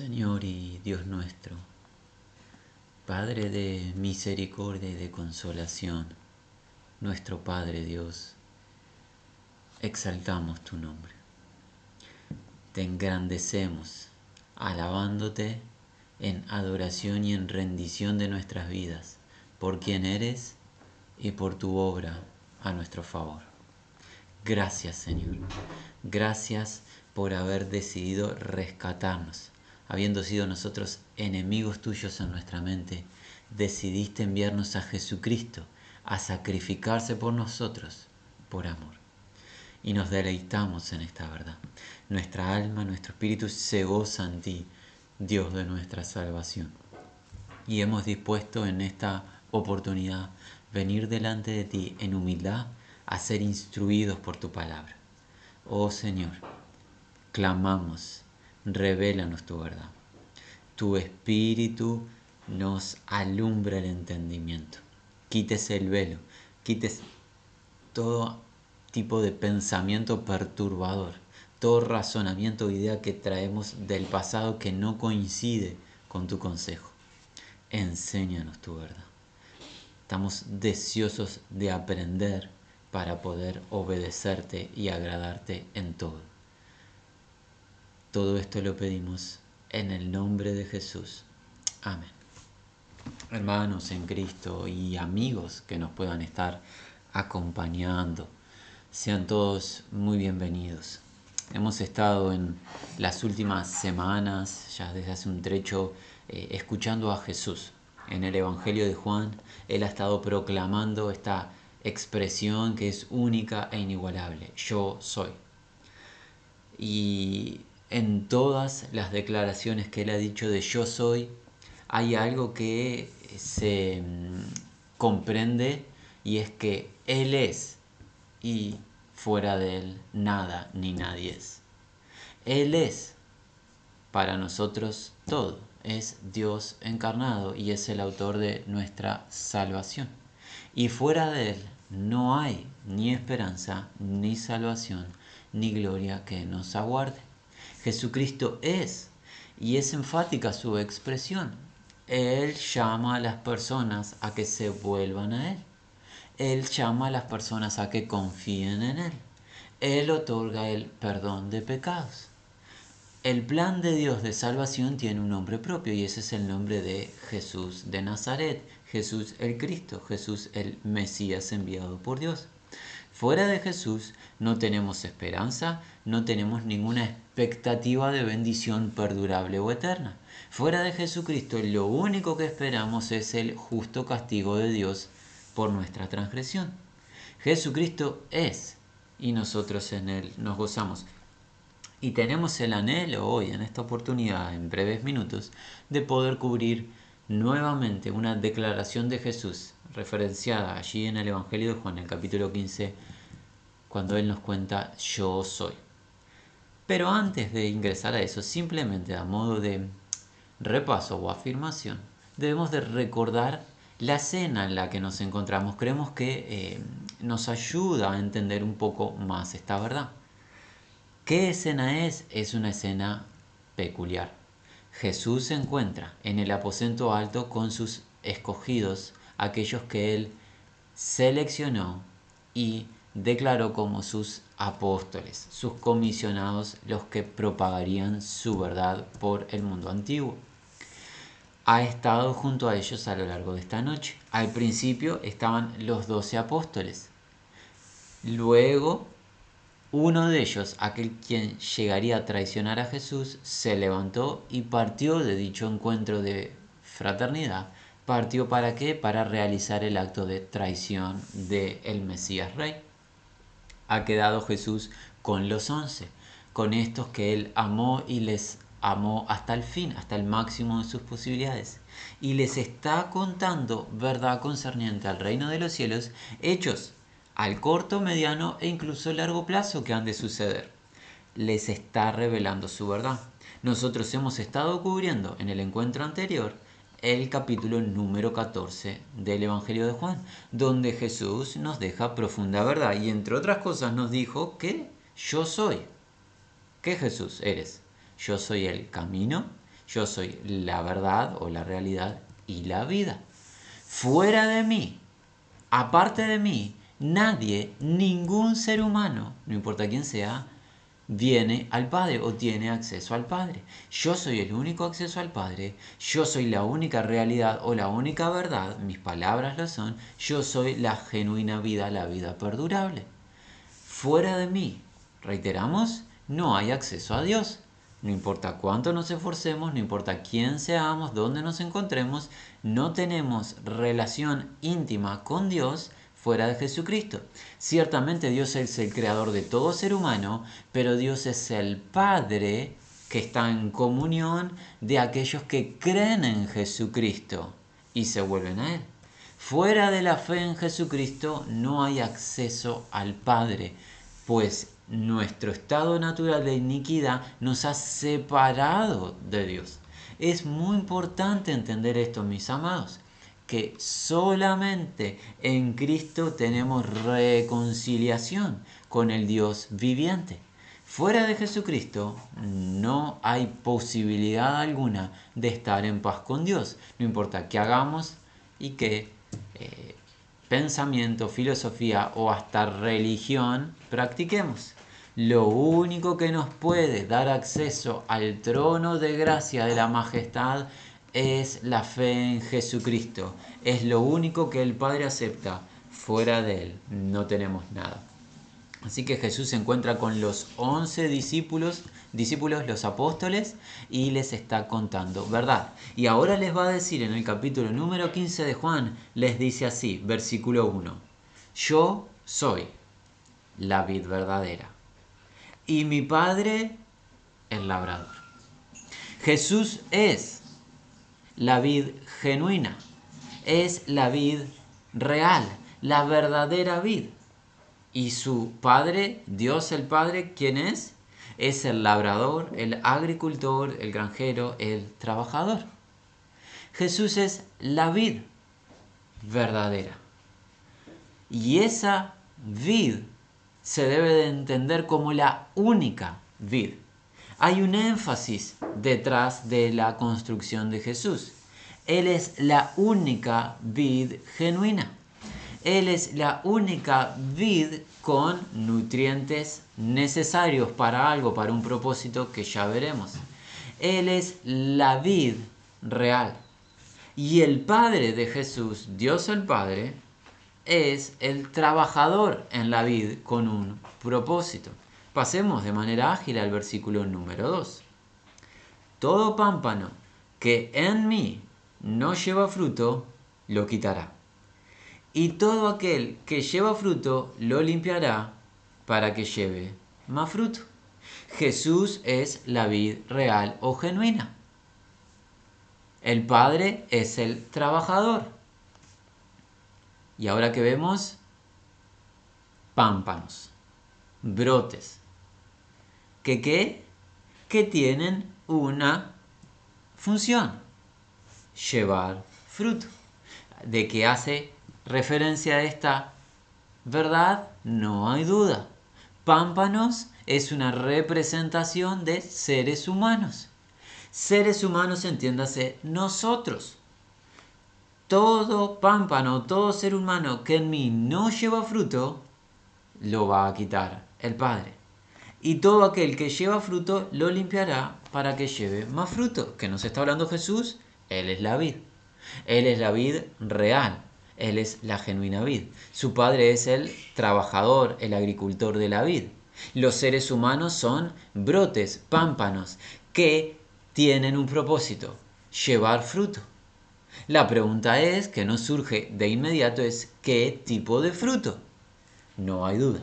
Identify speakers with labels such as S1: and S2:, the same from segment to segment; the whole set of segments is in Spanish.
S1: Señor y Dios nuestro, Padre de misericordia y de consolación, nuestro Padre Dios, exaltamos tu nombre. Te engrandecemos, alabándote en adoración y en rendición de nuestras vidas, por quien eres y por tu obra a nuestro favor. Gracias Señor, gracias por haber decidido rescatarnos, habiendo sido nosotros enemigos tuyos en nuestra mente, decidiste enviarnos a Jesucristo a sacrificarse por nosotros, por amor. Y nos deleitamos en esta verdad. Nuestra alma, nuestro espíritu se goza en ti, Dios de nuestra salvación. Y hemos dispuesto en esta oportunidad venir delante de ti en humildad a ser instruidos por tu palabra. Oh Señor, clamamos, revélanos tu verdad. Tu espíritu nos alumbra el entendimiento. Quites el velo, quites todo tipo de pensamiento perturbador, todo razonamiento o idea que traemos del pasado que no coincide con tu consejo. Enséñanos tu verdad. Estamos deseosos de aprender para poder obedecerte y agradarte en todo. Todo esto lo pedimos en el nombre de Jesús. Amén. Hermanos en Cristo y amigos que nos puedan estar acompañando, sean todos muy bienvenidos. Hemos estado en las últimas semanas, ya desde hace un trecho, eh, escuchando a Jesús. En el Evangelio de Juan, Él ha estado proclamando esta expresión que es única e inigualable. Yo soy. Y en todas las declaraciones que él ha dicho de yo soy, hay algo que se mm, comprende y es que él es y fuera de él nada ni nadie es. Él es para nosotros todo, es Dios encarnado y es el autor de nuestra salvación. Y fuera de él no hay ni esperanza, ni salvación, ni gloria que nos aguarde. Jesucristo es, y es enfática su expresión. Él llama a las personas a que se vuelvan a Él. Él llama a las personas a que confíen en Él. Él otorga el perdón de pecados. El plan de Dios de salvación tiene un nombre propio y ese es el nombre de Jesús de Nazaret, Jesús el Cristo, Jesús el Mesías enviado por Dios. Fuera de Jesús no tenemos esperanza, no tenemos ninguna expectativa de bendición perdurable o eterna. Fuera de Jesucristo lo único que esperamos es el justo castigo de Dios por nuestra transgresión. Jesucristo es y nosotros en Él nos gozamos. Y tenemos el anhelo hoy, en esta oportunidad, en breves minutos, de poder cubrir nuevamente una declaración de Jesús referenciada allí en el Evangelio de Juan, el capítulo 15, cuando Él nos cuenta yo soy. Pero antes de ingresar a eso, simplemente a modo de repaso o afirmación, debemos de recordar la escena en la que nos encontramos. Creemos que eh, nos ayuda a entender un poco más esta verdad. ¿Qué escena es? Es una escena peculiar. Jesús se encuentra en el aposento alto con sus escogidos, aquellos que él seleccionó y declaró como sus apóstoles, sus comisionados, los que propagarían su verdad por el mundo antiguo. Ha estado junto a ellos a lo largo de esta noche. Al principio estaban los doce apóstoles. Luego, uno de ellos, aquel quien llegaría a traicionar a Jesús, se levantó y partió de dicho encuentro de fraternidad. ¿Partió para qué? Para realizar el acto de traición del el Mesías Rey ha quedado Jesús con los once, con estos que Él amó y les amó hasta el fin, hasta el máximo de sus posibilidades. Y les está contando verdad concerniente al reino de los cielos, hechos al corto, mediano e incluso largo plazo que han de suceder. Les está revelando su verdad. Nosotros hemos estado cubriendo en el encuentro anterior el capítulo número 14 del Evangelio de Juan, donde Jesús nos deja profunda verdad y entre otras cosas nos dijo que yo soy. ¿Qué Jesús eres? Yo soy el camino, Yo soy la verdad o la realidad y la vida. Fuera de mí, aparte de mí, nadie, ningún ser humano, no importa quién sea, viene al Padre o tiene acceso al Padre. Yo soy el único acceso al Padre, yo soy la única realidad o la única verdad, mis palabras lo son, yo soy la genuina vida, la vida perdurable. Fuera de mí, reiteramos, no hay acceso a Dios. No importa cuánto nos esforcemos, no importa quién seamos, dónde nos encontremos, no tenemos relación íntima con Dios fuera de Jesucristo. Ciertamente Dios es el creador de todo ser humano, pero Dios es el Padre que está en comunión de aquellos que creen en Jesucristo y se vuelven a Él. Fuera de la fe en Jesucristo no hay acceso al Padre, pues nuestro estado natural de iniquidad nos ha separado de Dios. Es muy importante entender esto, mis amados que solamente en Cristo tenemos reconciliación con el Dios viviente. Fuera de Jesucristo no hay posibilidad alguna de estar en paz con Dios, no importa qué hagamos y qué eh, pensamiento, filosofía o hasta religión practiquemos. Lo único que nos puede dar acceso al trono de gracia de la majestad es la fe en Jesucristo. Es lo único que el Padre acepta. Fuera de Él no tenemos nada. Así que Jesús se encuentra con los once discípulos, discípulos, los apóstoles, y les está contando verdad. Y ahora les va a decir en el capítulo número 15 de Juan, les dice así, versículo 1, yo soy la vid verdadera y mi Padre el labrador. Jesús es la vid genuina, es la vid real, la verdadera vid. Y su Padre, Dios el Padre, ¿quién es? Es el labrador, el agricultor, el granjero, el trabajador. Jesús es la vid verdadera. Y esa vid se debe de entender como la única vid hay un énfasis detrás de la construcción de Jesús. Él es la única vid genuina. Él es la única vid con nutrientes necesarios para algo, para un propósito que ya veremos. Él es la vid real. Y el Padre de Jesús, Dios el Padre, es el trabajador en la vid con un propósito. Pasemos de manera ágil al versículo número 2. Todo pámpano que en mí no lleva fruto, lo quitará. Y todo aquel que lleva fruto, lo limpiará para que lleve más fruto. Jesús es la vid real o genuina. El Padre es el trabajador. Y ahora que vemos pámpanos, brotes, que qué? Que tienen una función, llevar fruto. De que hace referencia a esta verdad, no hay duda. Pámpanos es una representación de seres humanos. Seres humanos, entiéndase, nosotros. Todo pámpano, todo ser humano que en mí no lleva fruto, lo va a quitar el Padre y todo aquel que lleva fruto lo limpiará para que lleve más fruto. ¿Que nos está hablando Jesús? Él es la vid. Él es la vid real. Él es la genuina vid. Su padre es el trabajador, el agricultor de la vid. Los seres humanos son brotes, pámpanos, que tienen un propósito, llevar fruto. La pregunta es, que nos surge de inmediato, es ¿qué tipo de fruto? No hay duda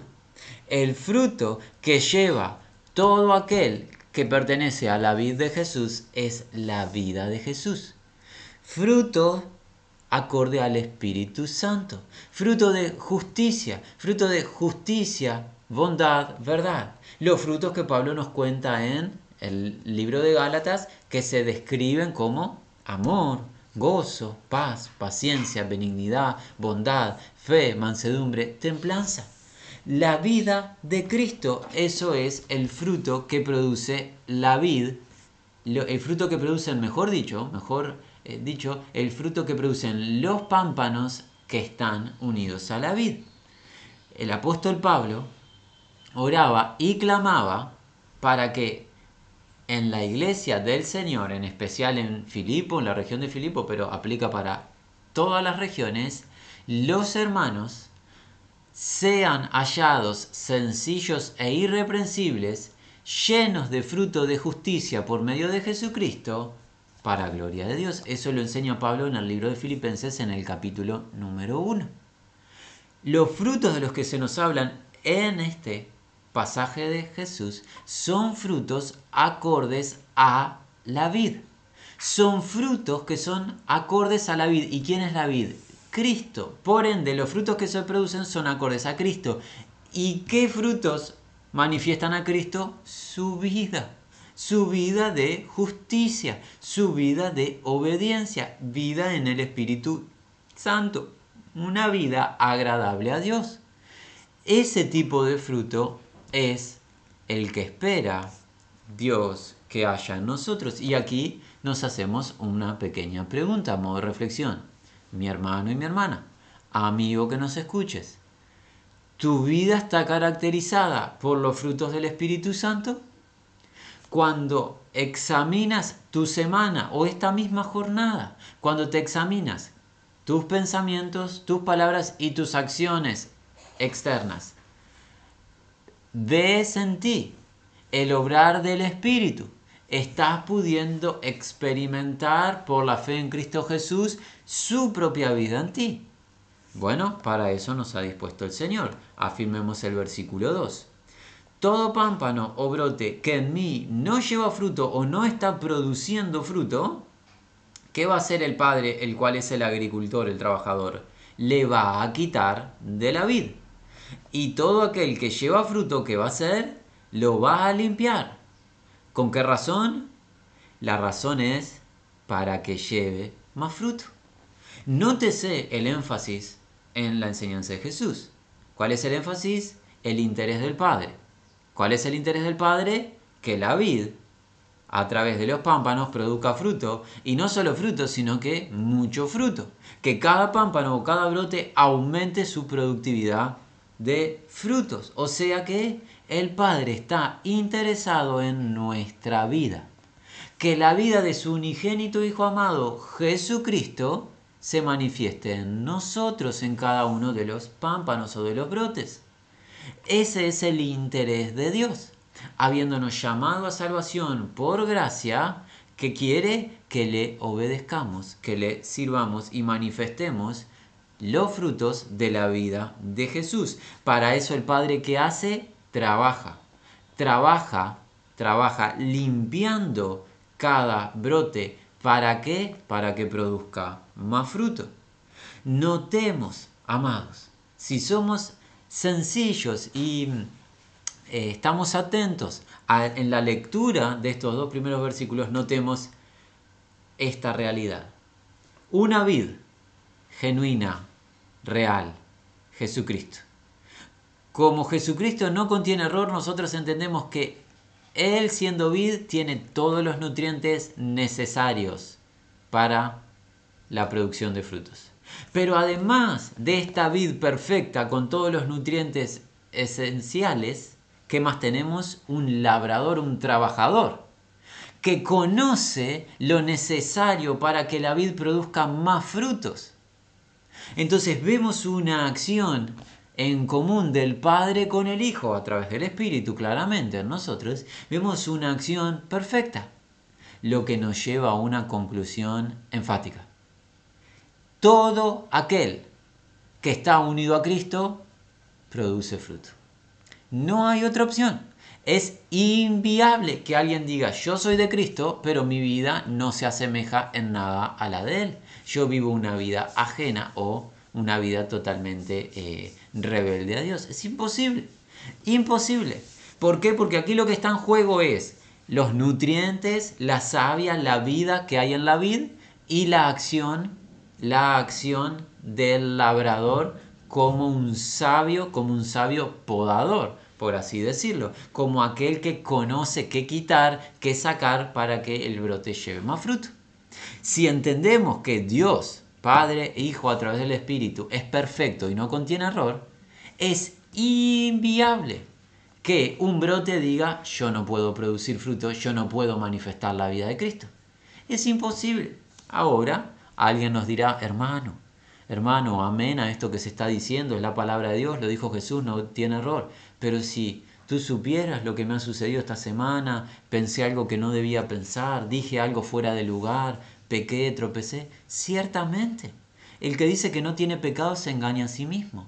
S1: el fruto que lleva todo aquel que pertenece a la vida de Jesús es la vida de Jesús. Fruto acorde al Espíritu Santo. Fruto de justicia, fruto de justicia, bondad, verdad. Los frutos que Pablo nos cuenta en el libro de Gálatas que se describen como amor, gozo, paz, paciencia, benignidad, bondad, fe, mansedumbre, templanza la vida de Cristo. Eso es el fruto que produce la vid el fruto que producen, mejor dicho, mejor eh, dicho, el fruto que producen los pámpanos que están unidos a la vid. El apóstol Pablo oraba y clamaba para que en la iglesia del Señor, en especial en Filipo, en la región de Filipo, pero aplica para todas las regiones, los hermanos sean hallados sencillos e irreprensibles, llenos de fruto de justicia por medio de Jesucristo, para gloria de Dios. Eso lo enseña Pablo en el libro de Filipenses en el capítulo número 1. Los frutos de los que se nos hablan en este pasaje de Jesús son frutos acordes a la vid. Son frutos que son acordes a la vid. ¿Y quién es la vid? Cristo. Por ende, los frutos que se producen son acordes a Cristo. ¿Y qué frutos manifiestan a Cristo? Su vida. Su vida de justicia, su vida de obediencia, vida en el Espíritu Santo, una vida agradable a Dios. Ese tipo de fruto es el que espera Dios que haya en nosotros. Y aquí nos hacemos una pequeña pregunta modo de reflexión mi hermano y mi hermana, amigo que nos escuches, ¿tu vida está caracterizada por los frutos del Espíritu Santo? Cuando examinas tu semana o esta misma jornada, cuando te examinas tus pensamientos, tus palabras y tus acciones externas, ves en ti el obrar del Espíritu estás pudiendo experimentar por la fe en Cristo Jesús su propia vida en ti. Bueno, para eso nos ha dispuesto el Señor. Afirmemos el versículo 2. Todo pámpano o brote que en mí no lleva fruto o no está produciendo fruto, ¿qué va a hacer el Padre, el cual es el agricultor, el trabajador? Le va a quitar de la vid. Y todo aquel que lleva fruto, ¿qué va a hacer? Lo va a limpiar ¿Con qué razón? La razón es para que lleve más fruto. Nótese el énfasis en la enseñanza de Jesús. ¿Cuál es el énfasis? El interés del Padre. ¿Cuál es el interés del Padre? Que la vid, a través de los pámpanos, produzca fruto. Y no solo fruto, sino que mucho fruto. Que cada pámpano o cada brote aumente su productividad de frutos. O sea que el Padre está interesado en nuestra vida. Que la vida de su unigénito Hijo amado, Jesucristo, se manifieste en nosotros, en cada uno de los pámpanos o de los brotes. Ese es el interés de Dios, habiéndonos llamado a salvación por gracia, que quiere que le obedezcamos, que le sirvamos y manifestemos los frutos de la vida de Jesús. Para eso el Padre que hace trabaja, trabaja, trabaja limpiando cada brote. ¿Para qué? Para que produzca más fruto. Notemos, amados, si somos sencillos y eh, estamos atentos en la lectura de estos dos primeros versículos, notemos esta realidad. Una vid genuina, real, Jesucristo. Como Jesucristo no contiene error, nosotros entendemos que Él siendo vid tiene todos los nutrientes necesarios para la producción de frutos. Pero además de esta vid perfecta con todos los nutrientes esenciales, ¿qué más tenemos? Un labrador, un trabajador, que conoce lo necesario para que la vid produzca más frutos. Entonces vemos una acción en común del Padre con el Hijo a través del Espíritu, claramente en nosotros, vemos una acción perfecta, lo que nos lleva a una conclusión enfática. Todo aquel que está unido a Cristo produce fruto. No hay otra opción. Es inviable que alguien diga, yo soy de Cristo, pero mi vida no se asemeja en nada a la de Él. Yo vivo una vida ajena o una vida totalmente eh, rebelde a Dios. Es imposible, imposible. ¿Por qué? Porque aquí lo que está en juego es los nutrientes, la savia, la vida que hay en la vid y la acción, la acción del labrador como un sabio, como un sabio podador. por así decirlo, como aquel que conoce qué quitar, qué sacar para que el brote lleve más fruto. Si entendemos que Dios, Padre e Hijo a través del Espíritu, es perfecto y no contiene error, es inviable que un brote diga yo no puedo producir fruto, yo no puedo manifestar la vida de Cristo. Es imposible. Ahora alguien nos dirá, hermano, hermano, amén a esto que se está diciendo, es la palabra de Dios, lo dijo Jesús, no tiene error. Pero si tú supieras lo que me ha sucedido esta semana, pensé algo que no debía pensar, dije algo fuera de lugar, pequé, tropecé, ciertamente. El que dice que no tiene pecado se engaña a sí mismo.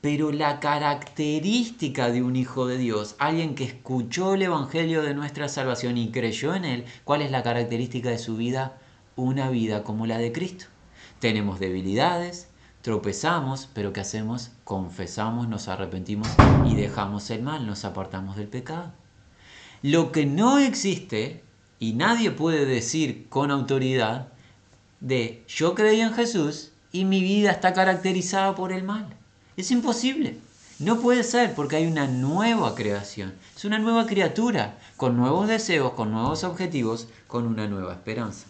S1: Pero la característica de un hijo de Dios, alguien que escuchó el Evangelio de nuestra salvación y creyó en él, ¿cuál es la característica de su vida? Una vida como la de Cristo. Tenemos debilidades, tropezamos, pero ¿qué hacemos? Confesamos, nos arrepentimos y dejamos el mal, nos apartamos del pecado. Lo que no existe, y nadie puede decir con autoridad, de yo creí en Jesús y mi vida está caracterizada por el mal. Es imposible. No puede ser porque hay una nueva creación. Es una nueva criatura, con nuevos deseos, con nuevos objetivos, con una nueva esperanza.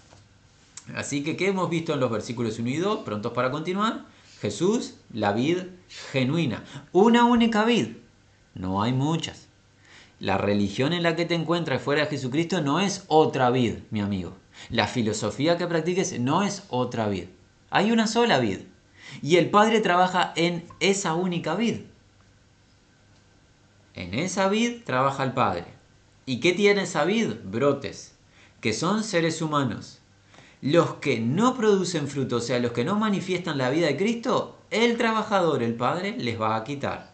S1: Así que, ¿qué hemos visto en los versículos 1 y 2? Prontos para continuar. Jesús, la vid genuina. Una única vid. No hay muchas. La religión en la que te encuentras fuera de Jesucristo no es otra vid, mi amigo. La filosofía que practiques no es otra vid. Hay una sola vid. Y el Padre trabaja en esa única vid. En esa vid trabaja el Padre. ¿Y qué tiene esa vid? Brotes, que son seres humanos los que no producen fruto, o sea, los que no manifiestan la vida de Cristo, el trabajador, el Padre, les va a quitar.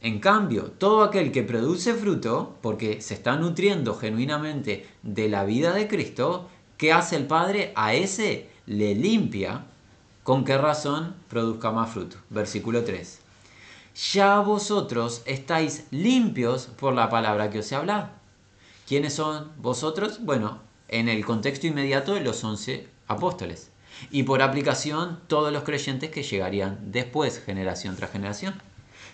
S1: En cambio, todo aquel que produce fruto, porque se está nutriendo genuinamente de la vida de Cristo, ¿qué hace el Padre? A ese le limpia. ¿Con qué razón produzca más fruto? Versículo 3. Ya vosotros estáis limpios por la palabra que os he hablado. ¿Quiénes son vosotros? Bueno, en el contexto inmediato de los once apóstoles. Y por aplicación todos los creyentes que llegarían después, generación tras generación.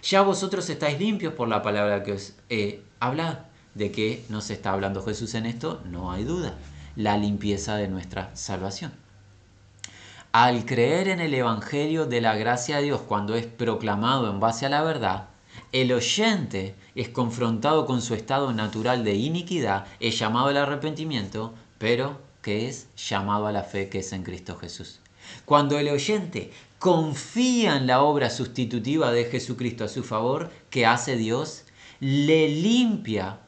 S1: Ya vosotros estáis limpios por la palabra que os he hablado. ¿De qué nos está hablando Jesús en esto? No hay duda. La limpieza de nuestra salvación. Al creer en el Evangelio de la gracia de Dios cuando es proclamado en base a la verdad, el oyente es confrontado con su estado natural de iniquidad, es llamado al arrepentimiento, pero que es llamado a la fe que es en Cristo Jesús. Cuando el oyente confía en la obra sustitutiva de Jesucristo a su favor, que hace Dios, le limpia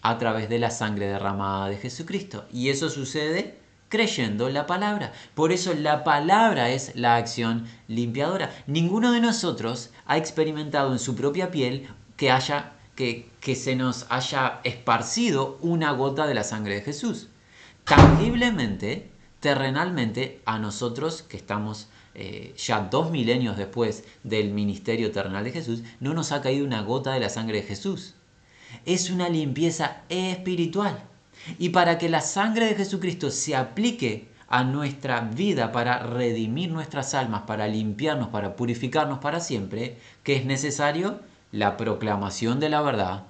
S1: a través de la sangre derramada de Jesucristo. Y eso sucede creyendo la palabra. Por eso la palabra es la acción limpiadora. Ninguno de nosotros ha experimentado en su propia piel que haya que, que se nos haya esparcido una gota de la sangre de Jesús tangiblemente, terrenalmente, a nosotros que estamos eh, ya dos milenios después del ministerio terrenal de Jesús, no nos ha caído una gota de la sangre de Jesús. Es una limpieza espiritual. Y para que la sangre de Jesucristo se aplique a nuestra vida para redimir nuestras almas, para limpiarnos, para purificarnos para siempre, que es necesario la proclamación de la verdad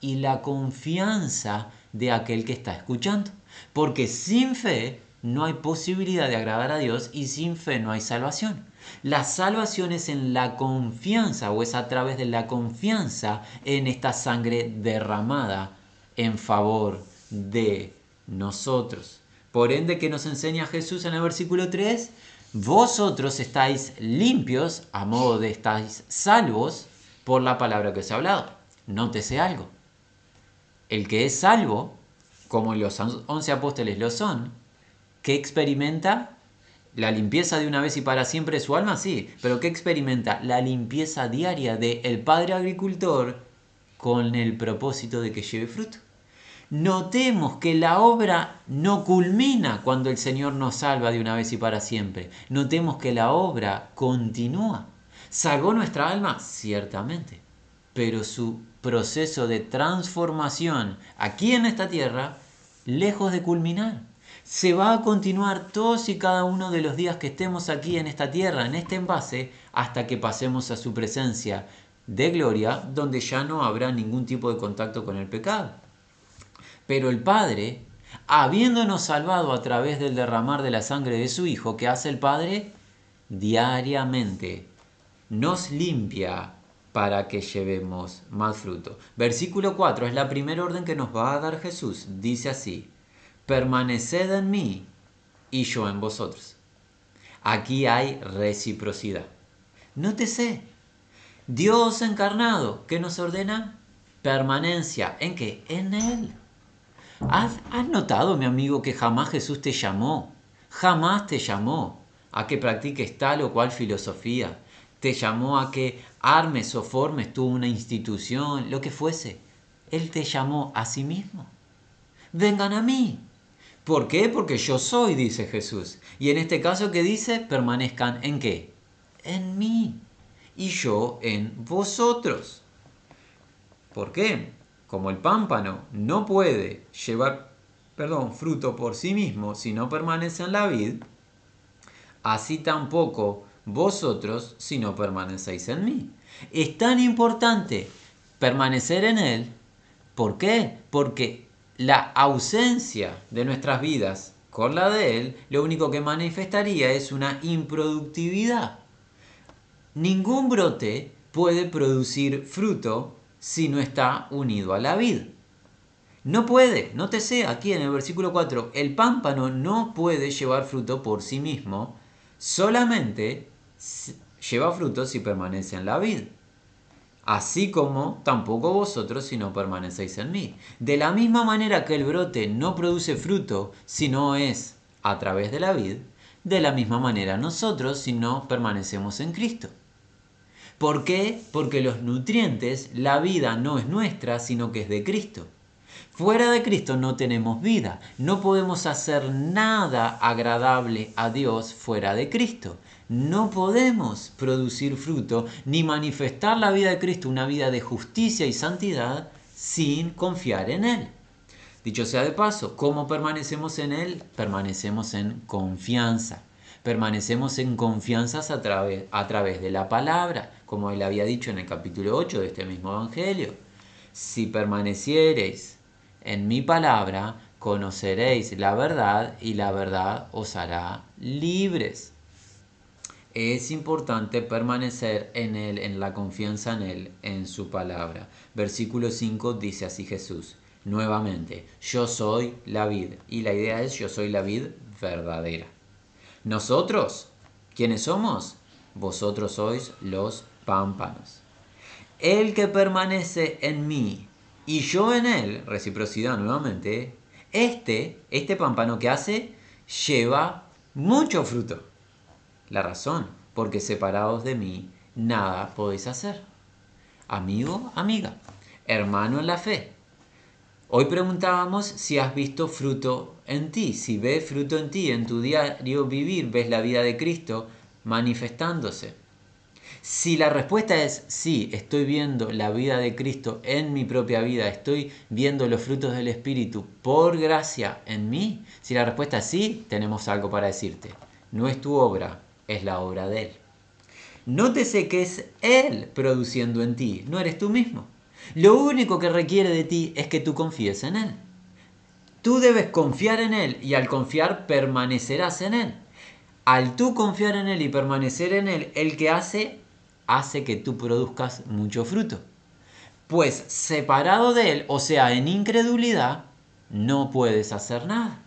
S1: y la confianza de aquel que está escuchando. Porque sin fe no hay posibilidad de agradar a Dios y sin fe no hay salvación. La salvación es en la confianza o es a través de la confianza en esta sangre derramada en favor de nosotros. Por ende, que nos enseña Jesús en el versículo 3? Vosotros estáis limpios a modo de estáis salvos por la palabra que os he hablado. Nótese algo. El que es salvo como los once apóstoles lo son, que experimenta la limpieza de una vez y para siempre su alma, sí, pero que experimenta la limpieza diaria del el padre agricultor con el propósito de que lleve fruto. Notemos que la obra no culmina cuando el Señor nos salva de una vez y para siempre. Notemos que la obra continúa. ¿Salvó nuestra alma? Ciertamente. Pero su proceso de transformación aquí en esta tierra lejos de culminar. Se va a continuar todos y cada uno de los días que estemos aquí en esta tierra, en este envase, hasta que pasemos a su presencia de gloria donde ya no habrá ningún tipo de contacto con el pecado. Pero el Padre, habiéndonos salvado a través del derramar de la sangre de su Hijo, ¿qué hace el Padre? Diariamente nos limpia para que llevemos más fruto. Versículo 4 es la primera orden que nos va a dar Jesús. Dice así, permaneced en mí y yo en vosotros. Aquí hay reciprocidad. Nótese, Dios encarnado, ¿qué nos ordena? Permanencia. ¿En qué? En Él. ¿Has, ¿Has, notado, mi amigo, que jamás Jesús te llamó? Jamás te llamó a que practiques tal o cual filosofía. Te llamó a que armes o formes tú una institución, lo que fuese. Él te llamó a sí mismo. Vengan a mí. ¿Por qué? Porque yo soy, dice Jesús. Y en este caso, ¿qué dice? Permanezcan en qué? En mí. Y yo en vosotros. ¿Por qué? Como el pámpano no puede llevar, perdón, fruto por sí mismo si no permanece en la vid, así tampoco vosotros si no permanecéis en mí. Es tan importante permanecer en Él. ¿Por qué? Porque la ausencia de nuestras vidas con la de Él, lo único que manifestaría es una improductividad. Ningún brote puede producir fruto si no está unido a la vid. No puede, no te sé, aquí en el versículo 4, el pámpano no puede llevar fruto por sí mismo, solamente lleva fruto si permanece en la vid. Así como tampoco vosotros si no permanecéis en mí. De la misma manera que el brote no produce fruto si no es a través de la vid, de la misma manera nosotros si no permanecemos en Cristo. ¿Por qué? Porque los nutrientes, la vida no es nuestra, sino que es de Cristo. Fuera de Cristo no tenemos vida. No podemos hacer nada agradable a Dios fuera de Cristo. No podemos producir fruto ni manifestar la vida de Cristo, una vida de justicia y santidad, sin confiar en Él. Dicho sea de paso, ¿cómo permanecemos en Él? Permanecemos en confianza. Permanecemos en confianzas a través, a través de la palabra, como Él había dicho en el capítulo 8 de este mismo Evangelio. Si permaneciereis en mi palabra conoceréis la verdad y la verdad os hará libres. Es importante permanecer en Él, en la confianza en Él, en su palabra. Versículo 5 dice así Jesús, nuevamente, yo soy la vid. Y la idea es, yo soy la vid verdadera. Nosotros, ¿quiénes somos? Vosotros sois los pámpanos. El que permanece en mí y yo en él, reciprocidad nuevamente, este, este pámpano que hace, lleva mucho fruto. La razón, porque separados de mí, nada podéis hacer. Amigo, amiga, hermano en la fe. Hoy preguntábamos si has visto fruto en ti, si ves fruto en ti, en tu diario vivir, ves la vida de Cristo manifestándose. Si la respuesta es sí, estoy viendo la vida de Cristo en mi propia vida, estoy viendo los frutos del Espíritu por gracia en mí, si la respuesta es sí, tenemos algo para decirte. No es tu obra, es la obra de Él. Nótese que es Él produciendo en ti, no eres tú mismo. Lo único que requiere de ti es que tú confíes en Él. Tú debes confiar en Él y al confiar permanecerás en Él. Al tú confiar en Él y permanecer en Él, el que hace hace que tú produzcas mucho fruto. Pues separado de Él, o sea, en incredulidad, no puedes hacer nada.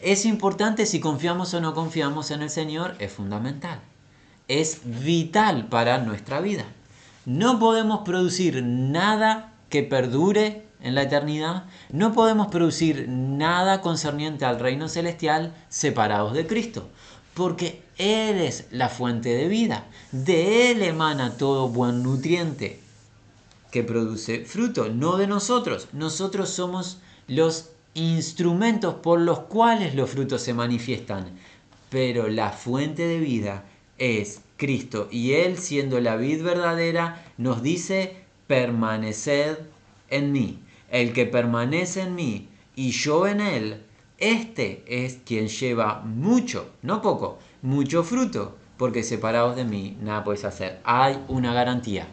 S1: Es importante si confiamos o no confiamos en el Señor, es fundamental. Es vital para nuestra vida. No podemos producir nada que perdure en la eternidad. No podemos producir nada concerniente al reino celestial separados de Cristo porque Él es la fuente de vida. De Él emana todo buen nutriente que produce fruto, no de nosotros. Nosotros somos los instrumentos por los cuales los frutos se manifiestan. Pero la fuente de vida es Cristo y Él siendo la vid verdadera nos dice permaneced en mí. El que permanece en mí y yo en Él, este es quien lleva mucho, no poco, mucho fruto, porque separados de mí nada puedes hacer. Hay una garantía.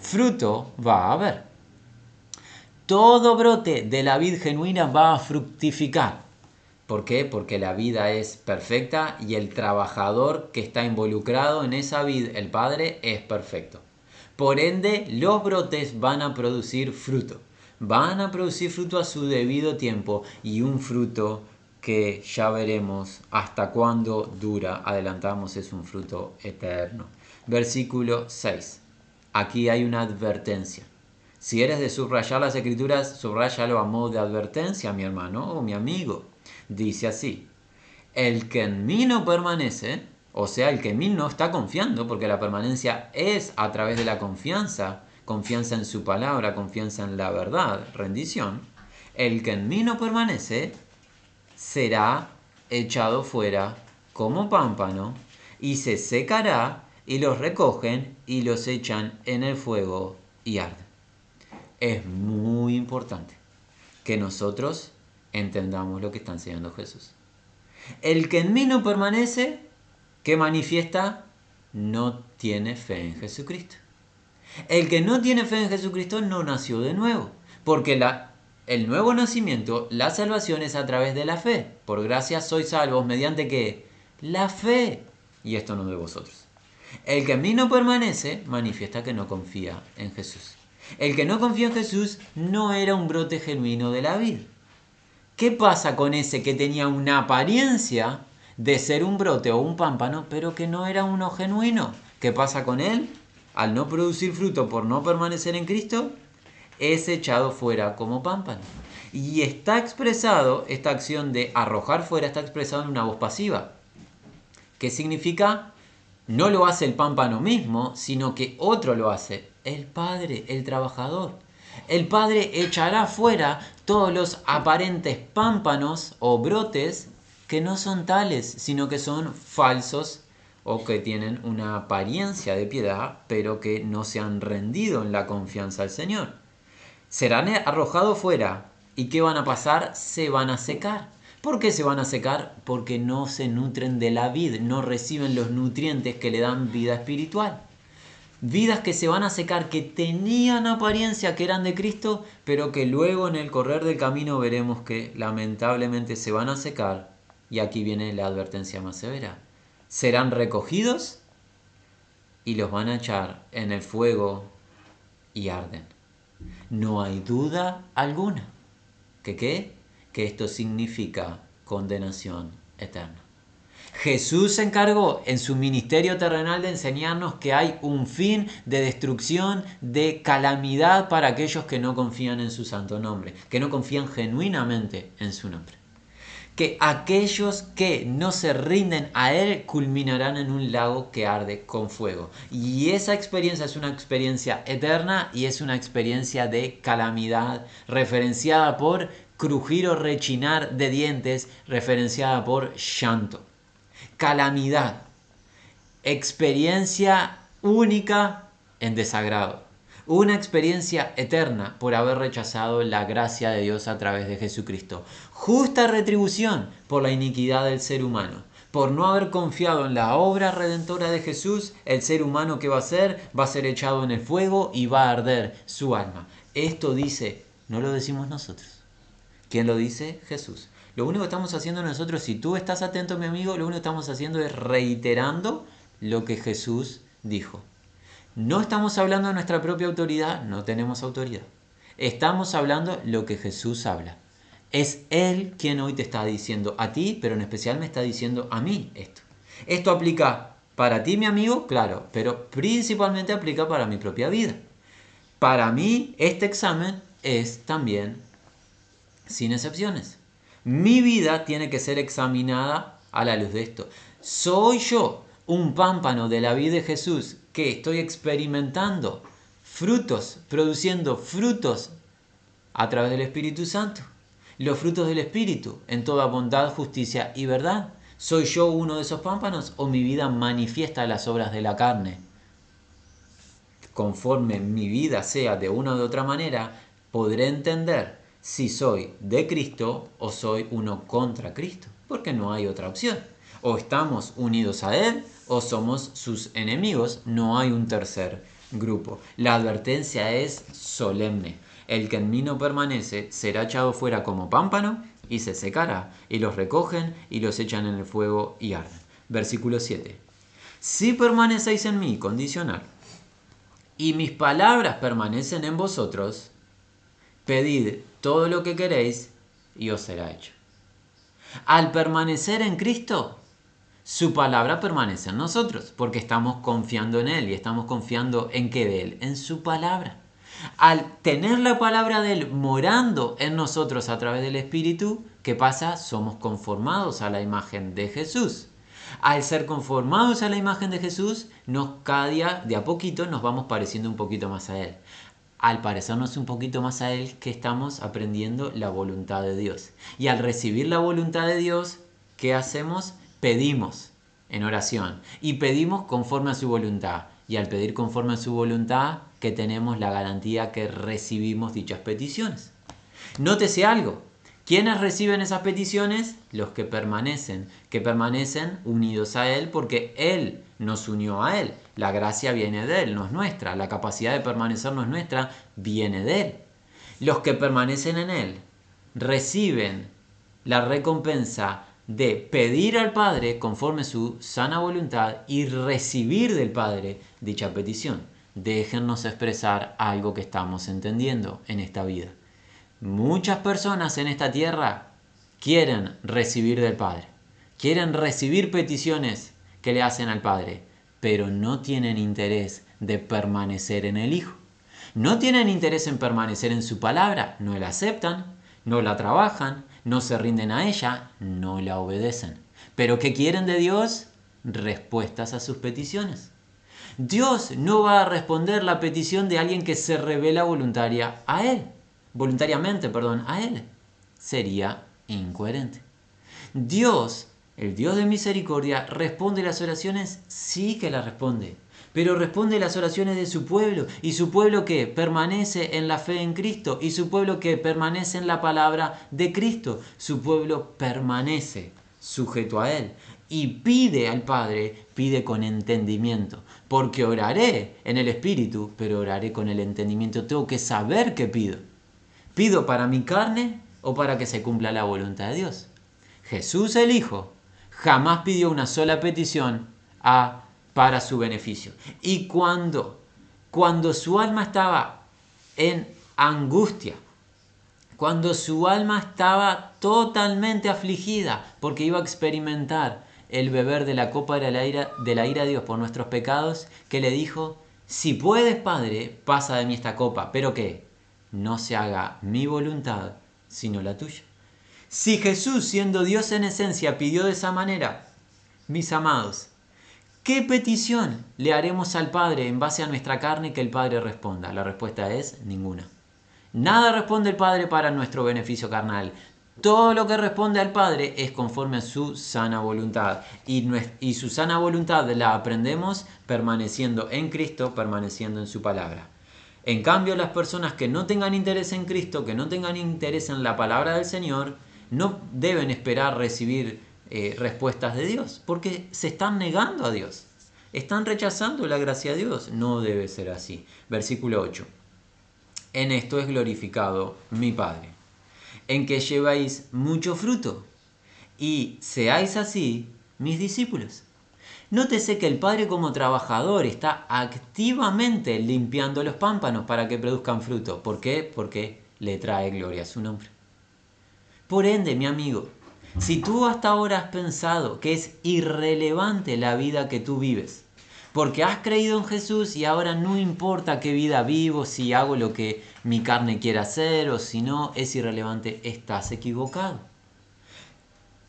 S1: fruto va a haber. Todo brote de la vid genuina va a fructificar. ¿Por qué? Porque la vida es perfecta y el trabajador que está involucrado en esa vid, el Padre, es perfecto. Por ende, los brotes van a producir fruto. Van a producir fruto a su debido tiempo y un fruto que ya veremos hasta cuándo dura, adelantamos, es un fruto eterno. Versículo 6. Aquí hay una advertencia. Si eres de subrayar las escrituras, subrayalo a modo de advertencia, mi hermano o mi amigo dice así, el que en mí no permanece, o sea, el que en mí no está confiando, porque la permanencia es a través de la confianza, confianza en su palabra, confianza en la verdad, rendición, el que en mí no permanece será echado fuera como pámpano y se secará y los recogen y los echan en el fuego y arden. Es muy importante que nosotros entendamos lo que está enseñando Jesús. El que en mí no permanece, que manifiesta, no tiene fe en Jesucristo. El que no tiene fe en Jesucristo no nació de nuevo, porque la, el nuevo nacimiento, la salvación es a través de la fe. Por gracia sois salvos mediante qué? La fe. Y esto no de vosotros. El que en mí no permanece, manifiesta que no confía en Jesús. El que no confía en Jesús no era un brote genuino de la vida. ¿Qué pasa con ese que tenía una apariencia de ser un brote o un pámpano, pero que no era uno genuino? ¿Qué pasa con él? Al no producir fruto por no permanecer en Cristo, es echado fuera como pámpano. Y está expresado, esta acción de arrojar fuera está expresado en una voz pasiva. ¿Qué significa? No lo hace el pámpano mismo, sino que otro lo hace, el Padre, el trabajador. El Padre echará fuera todos los aparentes pámpanos o brotes que no son tales, sino que son falsos o que tienen una apariencia de piedad, pero que no se han rendido en la confianza al Señor. Serán arrojados fuera. ¿Y qué van a pasar? Se van a secar. ¿Por qué se van a secar? Porque no se nutren de la vida, no reciben los nutrientes que le dan vida espiritual vidas que se van a secar, que tenían apariencia que eran de Cristo, pero que luego en el correr del camino veremos que lamentablemente se van a secar. Y aquí viene la advertencia más severa. Serán recogidos y los van a echar en el fuego y arden. No hay duda alguna que qué? Que esto significa condenación eterna. Jesús se encargó en su ministerio terrenal de enseñarnos que hay un fin de destrucción, de calamidad para aquellos que no confían en su santo nombre, que no confían genuinamente en su nombre. Que aquellos que no se rinden a Él culminarán en un lago que arde con fuego. Y esa experiencia es una experiencia eterna y es una experiencia de calamidad referenciada por crujir o rechinar de dientes, referenciada por llanto calamidad, experiencia única en desagrado, una experiencia eterna por haber rechazado la gracia de Dios a través de Jesucristo, justa retribución por la iniquidad del ser humano. Por no haber confiado en la obra redentora de Jesús, el ser humano que va a ser va a ser echado en el fuego y va a arder su alma. Esto dice, no lo decimos nosotros. ¿Quién lo dice? Jesús. Lo único que estamos haciendo nosotros, si tú estás atento, mi amigo, lo único que estamos haciendo es reiterando lo que Jesús dijo. No estamos hablando de nuestra propia autoridad, no tenemos autoridad. Estamos hablando lo que Jesús habla. Es Él quien hoy te está diciendo a ti, pero en especial me está diciendo a mí esto. Esto aplica para ti, mi amigo, claro, pero principalmente aplica para mi propia vida. Para mí, este examen es también sin excepciones. Mi vida tiene que ser examinada a la luz de esto. ¿Soy yo un pámpano de la vida de Jesús que estoy experimentando frutos, produciendo frutos a través del Espíritu Santo? Los frutos del Espíritu en toda bondad, justicia y verdad. ¿Soy yo uno de esos pámpanos o mi vida manifiesta las obras de la carne? Conforme mi vida sea de una u otra manera, podré entender si soy de Cristo o soy uno contra Cristo, porque no hay otra opción. O estamos unidos a Él o somos sus enemigos, no hay un tercer grupo. La advertencia es solemne. El que en mí no permanece será echado fuera como pámpano y se secará, y los recogen y los echan en el fuego y arden. Versículo 7. Si permanecéis en mí, condicional, y mis palabras permanecen en vosotros, pedid todo lo que queréis y os será hecho. Al permanecer en Cristo, su palabra permanece en nosotros, porque estamos confiando en Él y estamos confiando en qué de Él, en su palabra. Al tener la palabra de Él morando en nosotros a través del Espíritu, ¿qué pasa? Somos conformados a la imagen de Jesús. Al ser conformados a la imagen de Jesús, nos, cada día, de a poquito, nos vamos pareciendo un poquito más a Él. Al parecernos un poquito más a Él, que estamos aprendiendo la voluntad de Dios. Y al recibir la voluntad de Dios, ¿qué hacemos? Pedimos en oración. Y pedimos conforme a su voluntad. Y al pedir conforme a su voluntad, que tenemos la garantía que recibimos dichas peticiones. Nótese algo. ¿Quiénes reciben esas peticiones? Los que permanecen, que permanecen unidos a Él porque Él nos unió a Él. La gracia viene de Él, no es nuestra. La capacidad de permanecer no es nuestra, viene de Él. Los que permanecen en Él reciben la recompensa de pedir al Padre conforme su sana voluntad y recibir del Padre dicha petición déjennos expresar algo que estamos entendiendo en esta vida. Muchas personas en esta tierra quieren recibir del Padre, quieren recibir peticiones que le hacen al Padre, pero no tienen interés de permanecer en el Hijo. No tienen interés en permanecer en su palabra, no la aceptan, no la trabajan, no se rinden a ella, no la obedecen. Pero ¿qué quieren de Dios? Respuestas a sus peticiones. Dios no va a responder la petición de alguien que se revela voluntaria a Él, voluntariamente, perdón, a Él. Sería incoherente. Dios, el Dios de misericordia, responde las oraciones, sí que las responde, pero responde las oraciones de su pueblo, y su pueblo que permanece en la fe en Cristo, y su pueblo que permanece en la palabra de Cristo, su pueblo permanece sujeto a Él y pide al Padre, pide con entendimiento, porque oraré en el Espíritu, pero oraré con el entendimiento. Tengo que saber qué pido. ¿Pido para mi carne o para que se cumpla la voluntad de Dios? Jesús el Hijo jamás pidió una sola petición a, para su beneficio. Y cuando, cuando su alma estaba en angustia, cuando su alma estaba totalmente afligida porque iba a experimentar el beber de la copa de la ira de, la ira de Dios por nuestros pecados, que le dijo, si puedes, Padre, pasa de mí esta copa, pero que no se haga mi voluntad, sino la tuya. Si Jesús, siendo Dios en esencia, pidió de esa manera, mis amados, ¿qué petición le haremos al Padre en base a nuestra carne que el Padre responda? La respuesta es ninguna. Nada responde el Padre para nuestro beneficio carnal. Todo lo que responde al Padre es conforme a su sana voluntad. Y, su sana voluntad la aprendemos permaneciendo en Cristo, permaneciendo en su palabra. En cambio, las personas que no tengan interés en Cristo, que no tengan interés en la palabra del Señor, no deben esperar recibir eh, respuestas de Dios, porque se están negando a Dios. Están rechazando la gracia de Dios. No debe ser así. Versículo 8. En esto es glorificado mi Padre en que lleváis mucho fruto y seáis así mis discípulos. Nótese que el Padre como trabajador está activamente limpiando los pámpanos para que produzcan fruto. ¿Por qué? Porque le trae gloria a su nombre. Por ende, mi amigo, si tú hasta ahora has pensado que es irrelevante la vida que tú vives, porque has creído en Jesús y ahora no importa qué vida vivo, si hago lo que mi carne quiere hacer o si no, es irrelevante, estás equivocado.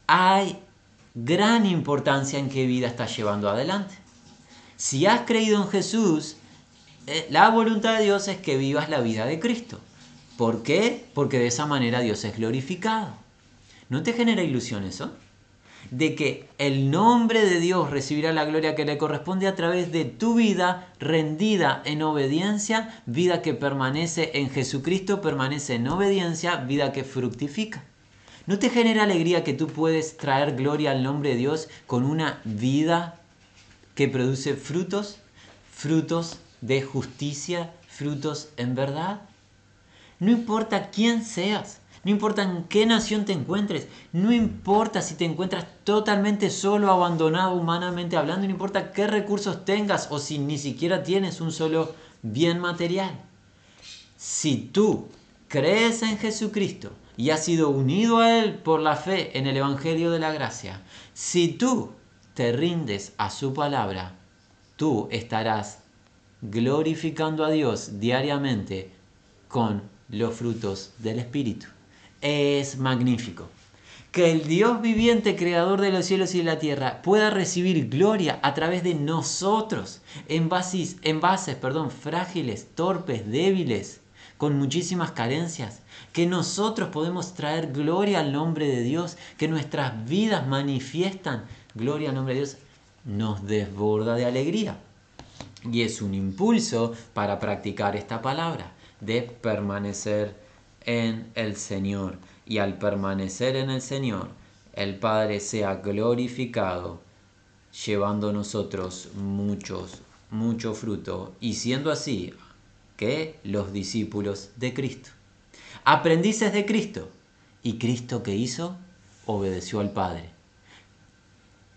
S1: Hay gran importancia en qué vida estás llevando adelante. Si has creído en Jesús, eh, la voluntad de Dios es que vivas la vida de Cristo. ¿Por qué? Porque de esa manera Dios es glorificado. ¿No te genera ilusión eso? de que el nombre de Dios recibirá la gloria que le corresponde a través de tu vida rendida en obediencia, vida que permanece en Jesucristo, permanece en obediencia, vida que fructifica. ¿No te genera alegría que tú puedes traer gloria al nombre de Dios con una vida que produce frutos? Frutos de justicia, frutos en verdad. No importa quién seas, no importa en qué nación te encuentres, no importa si te encuentras totalmente solo, abandonado humanamente hablando, no importa qué recursos tengas o si ni siquiera tienes un solo bien material. Si tú crees en Jesucristo y has sido unido a Él por la fe en el Evangelio de la Gracia, si tú te rindes a su palabra, tú estarás glorificando a Dios diariamente con los frutos del Espíritu. Es magnífico. Que el Dios viviente, creador de los cielos y de la tierra, pueda recibir gloria a través de nosotros, en bases, en bases perdón, frágiles, torpes, débiles, con muchísimas carencias. Que nosotros podemos traer gloria al nombre de Dios, que nuestras vidas manifiestan gloria al nombre de Dios, nos desborda de alegría. Y es un impulso para practicar esta palabra de permanecer en el Señor. Y al permanecer en el Señor, el Padre sea glorificado, llevando nosotros muchos, mucho fruto, y siendo así que los discípulos de Cristo. Aprendices de Cristo. ¿Y Cristo qué hizo? Obedeció al Padre.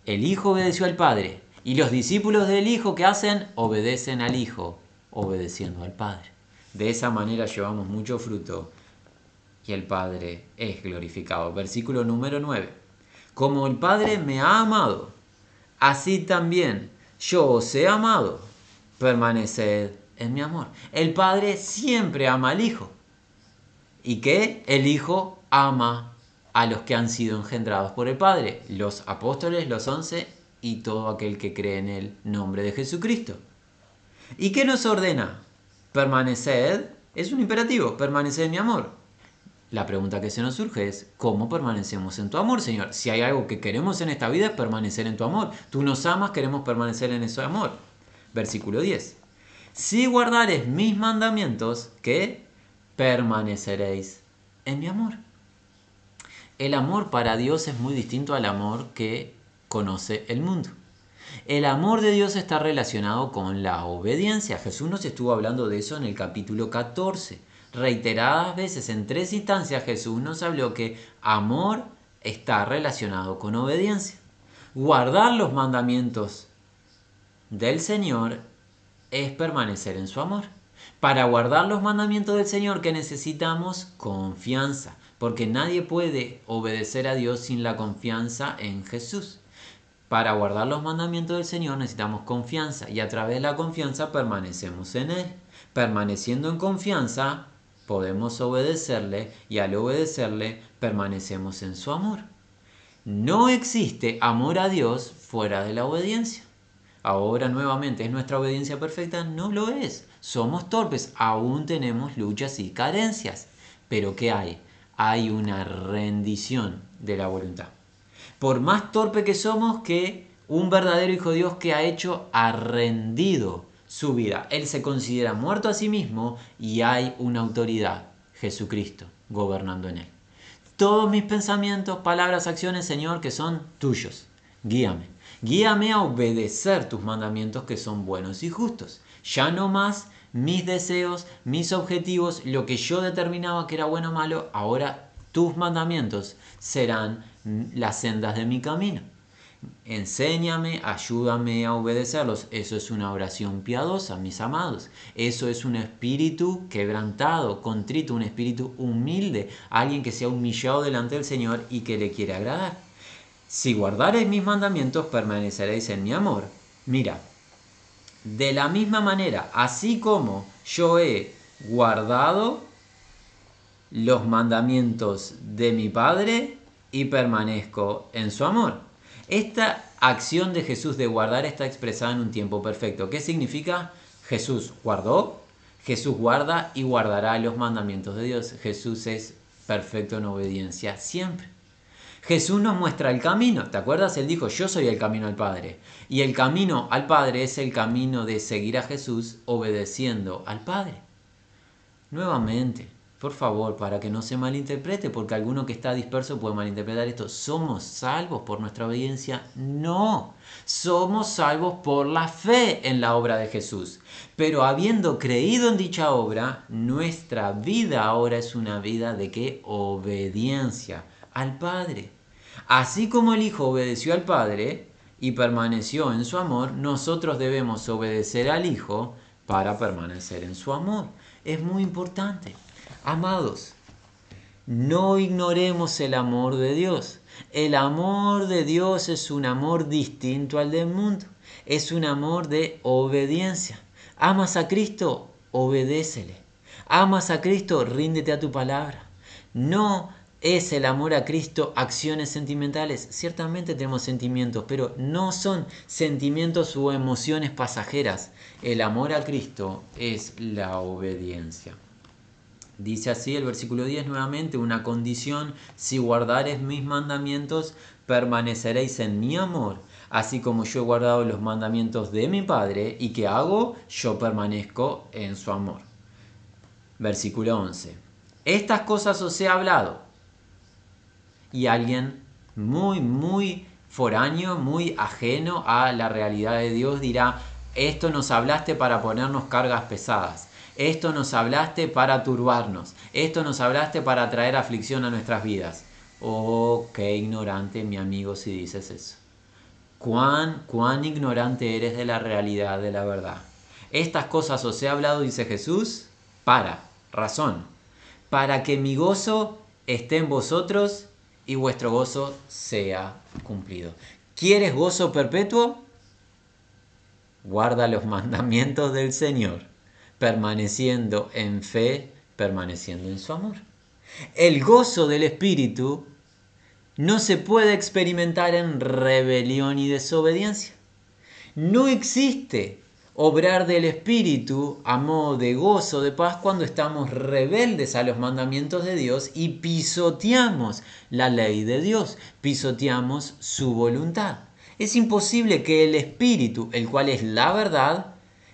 S1: El Hijo obedeció al Padre. Y los discípulos del Hijo que hacen obedecen al Hijo, obedeciendo al Padre. De esa manera llevamos mucho fruto y el Padre es glorificado. Versículo número 9. Como el Padre me ha amado, así también yo os he amado. Permaneced en mi amor. El Padre siempre ama al Hijo. ¿Y qué? El Hijo ama a los que han sido engendrados por el Padre, los apóstoles, los once y todo aquel que cree en el nombre de Jesucristo. ¿Y qué nos ordena? Permaneced es un imperativo, permaneced en mi amor. La pregunta que se nos surge es, ¿cómo permanecemos en tu amor, Señor? Si hay algo que queremos en esta vida es permanecer en tu amor. Tú nos amas, queremos permanecer en ese amor. Versículo 10. Si guardares mis mandamientos, ¿qué? Permaneceréis en mi amor. El amor para Dios es muy distinto al amor que conoce el mundo. El amor de Dios está relacionado con la obediencia. Jesús nos estuvo hablando de eso en el capítulo 14. Reiteradas veces, en tres instancias, Jesús nos habló que amor está relacionado con obediencia. Guardar los mandamientos del Señor es permanecer en su amor. Para guardar los mandamientos del Señor que necesitamos confianza, porque nadie puede obedecer a Dios sin la confianza en Jesús. Para guardar los mandamientos del Señor necesitamos confianza y a través de la confianza permanecemos en Él. Permaneciendo en confianza podemos obedecerle y al obedecerle permanecemos en su amor. No existe amor a Dios fuera de la obediencia. Ahora nuevamente, ¿es nuestra obediencia perfecta? No lo es. Somos torpes, aún tenemos luchas y carencias. Pero ¿qué hay? Hay una rendición de la voluntad por más torpe que somos, que un verdadero hijo de Dios que ha hecho, ha rendido su vida. Él se considera muerto a sí mismo y hay una autoridad, Jesucristo, gobernando en él. Todos mis pensamientos, palabras, acciones, Señor, que son tuyos. Guíame. Guíame a obedecer tus mandamientos que son buenos y justos. Ya no más mis deseos, mis objetivos, lo que yo determinaba que era bueno o malo, ahora tus mandamientos serán las sendas de mi camino. Enséñame, ayúdame a obedecerlos. Eso es una oración piadosa, mis amados. Eso es un espíritu quebrantado, contrito, un espíritu humilde, alguien que se ha humillado delante del Señor y que le quiere agradar. Si guardareis mis mandamientos, permaneceréis en mi amor. Mira, de la misma manera, así como yo he guardado los mandamientos de mi Padre, y permanezco en su amor. Esta acción de Jesús de guardar está expresada en un tiempo perfecto. ¿Qué significa? Jesús guardó, Jesús guarda y guardará los mandamientos de Dios. Jesús es perfecto en obediencia siempre. Jesús nos muestra el camino. ¿Te acuerdas? Él dijo, yo soy el camino al Padre. Y el camino al Padre es el camino de seguir a Jesús obedeciendo al Padre. Nuevamente, por favor, para que no se malinterprete, porque alguno que está disperso puede malinterpretar esto. ¿Somos salvos por nuestra obediencia? No, somos salvos por la fe en la obra de Jesús. Pero habiendo creído en dicha obra, nuestra vida ahora es una vida de qué? Obediencia al Padre. Así como el Hijo obedeció al Padre y permaneció en su amor, nosotros debemos obedecer al Hijo para permanecer en su amor. Es muy importante. Amados, no ignoremos el amor de Dios. El amor de Dios es un amor distinto al del mundo. Es un amor de obediencia. Amas a Cristo, obedécele. Amas a Cristo, ríndete a tu palabra. No es el amor a Cristo acciones sentimentales. Ciertamente tenemos sentimientos, pero no son sentimientos o emociones pasajeras. El amor a Cristo es la obediencia. Dice así el versículo 10 nuevamente, una condición, si guardares mis mandamientos, permaneceréis en mi amor, así como yo he guardado los mandamientos de mi Padre, y que hago, yo permanezco en su amor. Versículo 11. Estas cosas os he hablado. Y alguien muy, muy foráneo, muy ajeno a la realidad de Dios dirá, esto nos hablaste para ponernos cargas pesadas. Esto nos hablaste para turbarnos. Esto nos hablaste para traer aflicción a nuestras vidas. Oh, qué ignorante, mi amigo, si dices eso. Cuán, cuán ignorante eres de la realidad, de la verdad. Estas cosas os he hablado, dice Jesús, para, razón, para que mi gozo esté en vosotros y vuestro gozo sea cumplido. ¿Quieres gozo perpetuo? Guarda los mandamientos del Señor permaneciendo en fe, permaneciendo en su amor. El gozo del Espíritu no se puede experimentar en rebelión y desobediencia. No existe obrar del Espíritu a modo de gozo, de paz, cuando estamos rebeldes a los mandamientos de Dios y pisoteamos la ley de Dios, pisoteamos su voluntad. Es imposible que el Espíritu, el cual es la verdad,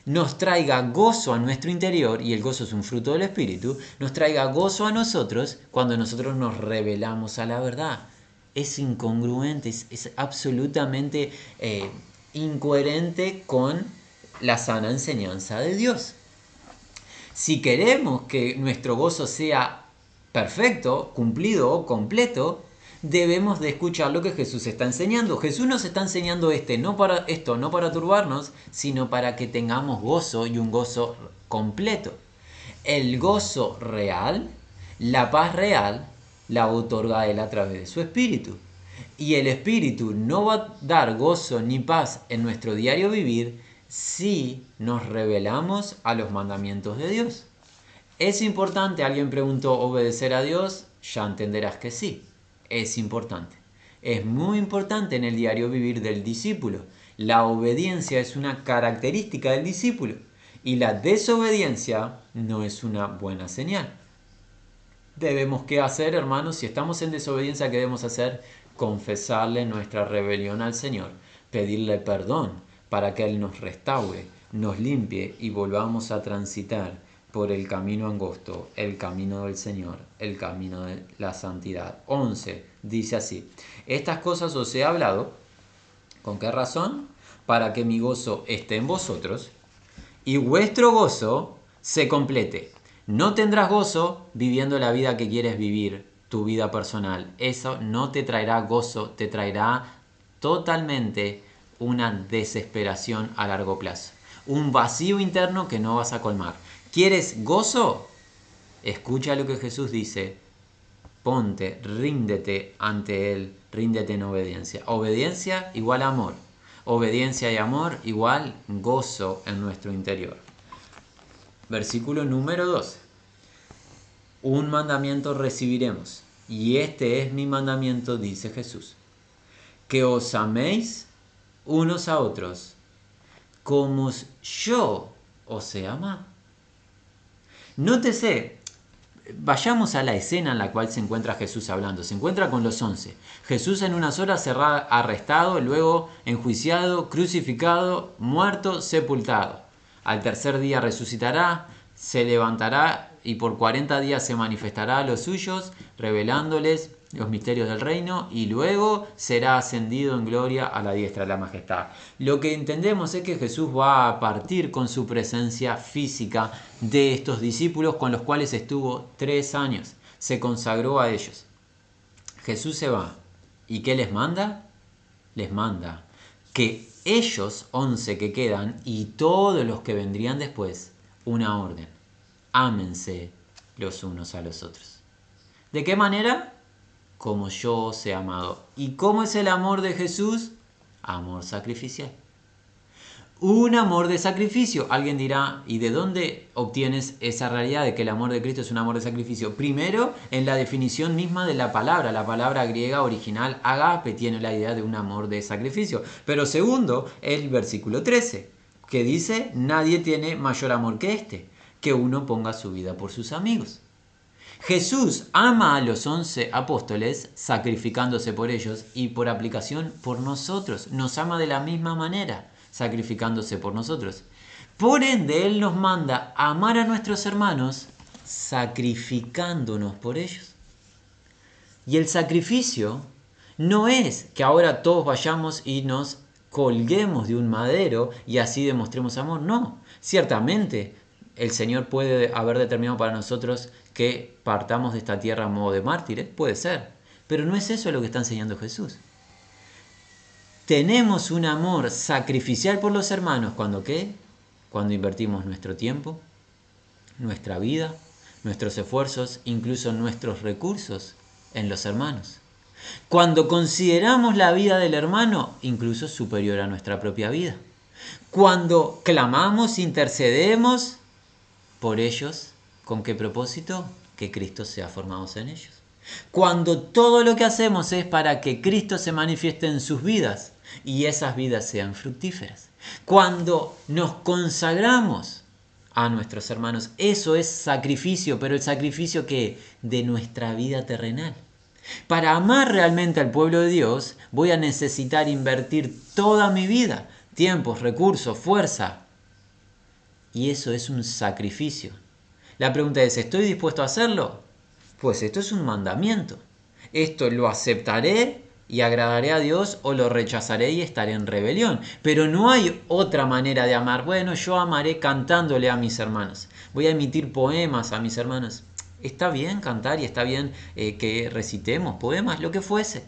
S1: nos traiga gozo a nuestro interior, y el gozo es un fruto del Espíritu, nos traiga gozo a nosotros cuando nosotros nos revelamos a la verdad. Es incongruente, es, absolutamente eh, incoherente con la sana enseñanza de Dios. Si queremos que nuestro gozo sea perfecto, cumplido o completo, debemos de escuchar lo que Jesús está enseñando. Jesús nos está enseñando este, no para esto, no para turbarnos, sino para que tengamos gozo y un gozo completo. El gozo real, la paz real, la otorga Él a través de su Espíritu. Y el Espíritu no va a dar gozo ni paz en nuestro diario vivir si nos revelamos a los mandamientos de Dios. ¿Es importante, alguien preguntó, obedecer a Dios? Ya entenderás que sí es importante. Es muy importante en el diario vivir del discípulo. La obediencia es una característica del discípulo y la desobediencia no es una buena señal. Debemos qué hacer, hermanos, si estamos en desobediencia, ¿qué debemos hacer? Confesarle nuestra rebelión al Señor, pedirle perdón para que Él nos restaure, nos limpie y volvamos a transitar por el camino angosto, el camino del Señor, el camino de la santidad. 11. Dice así, estas cosas os he hablado, ¿con qué razón? Para que mi gozo esté en vosotros y vuestro gozo se complete. No tendrás gozo viviendo la vida que quieres vivir, tu vida personal. Eso no te traerá gozo, te traerá totalmente una desesperación a largo plazo. Un vacío interno que no vas a colmar. ¿Quieres gozo? Escucha lo que Jesús dice. Ponte, ríndete ante Él, ríndete en obediencia. Obediencia igual amor. Obediencia y amor igual gozo en nuestro interior. Versículo número 12. Un mandamiento recibiremos. Y este es mi mandamiento, dice Jesús. Que os améis unos a otros como yo os he amado. Nótese, vayamos a la escena en la cual se encuentra Jesús hablando. Se encuentra con los once. Jesús en unas horas será arrestado, luego enjuiciado, crucificado, muerto, sepultado. Al tercer día resucitará, se levantará y por 40 días se manifestará a los suyos, revelándoles los misterios del reino y luego será ascendido en gloria a la diestra de la majestad. Lo que entendemos es que Jesús va a partir con su presencia física de estos discípulos con los cuales estuvo tres años, se consagró a ellos. Jesús se va. ¿Y qué les manda? Les manda que ellos, once que quedan, y todos los que vendrían después, una orden. Ámense los unos a los otros. ¿De qué manera? Como yo os he amado. ¿Y cómo es el amor de Jesús? Amor sacrificial. Un amor de sacrificio. Alguien dirá, ¿y de dónde obtienes esa realidad de que el amor de Cristo es un amor de sacrificio? Primero, en la definición misma de la palabra. La palabra griega original agape tiene la idea de un amor de sacrificio. Pero segundo, el versículo 13, que dice, nadie tiene mayor amor que este, que uno ponga su vida por sus amigos. Jesús ama a los once apóstoles sacrificándose por ellos y por aplicación por nosotros. Nos ama de la misma manera sacrificándose por nosotros. Por ende, Él nos manda amar a nuestros hermanos sacrificándonos por ellos. Y el sacrificio no es que ahora todos vayamos y nos colguemos de un madero y así demostremos amor. No, ciertamente el Señor puede haber determinado para nosotros que partamos de esta tierra a modo de mártires, puede ser, pero no es eso lo que está enseñando Jesús. Tenemos un amor sacrificial por los hermanos cuando qué? Cuando invertimos nuestro tiempo, nuestra vida, nuestros esfuerzos, incluso nuestros recursos en los hermanos. Cuando consideramos la vida del hermano incluso superior a nuestra propia vida. Cuando clamamos, intercedemos por ellos ¿Con qué propósito? Que Cristo sea formado en ellos. Cuando todo lo que hacemos es para que Cristo se manifieste en sus vidas y esas vidas sean fructíferas. Cuando nos consagramos a nuestros hermanos, eso es sacrificio, pero el sacrificio que de nuestra vida terrenal. Para amar realmente al pueblo de Dios, voy a necesitar invertir toda mi vida, tiempos, recursos, fuerza. Y eso es un sacrificio. La pregunta es, ¿estoy dispuesto a hacerlo? Pues esto es un mandamiento. Esto lo aceptaré y agradaré a Dios o lo rechazaré y estaré en rebelión. Pero no hay otra manera de amar. Bueno, yo amaré cantándole a mis hermanos. Voy a emitir poemas a mis hermanos. Está bien cantar y está bien eh, que recitemos poemas, lo que fuese.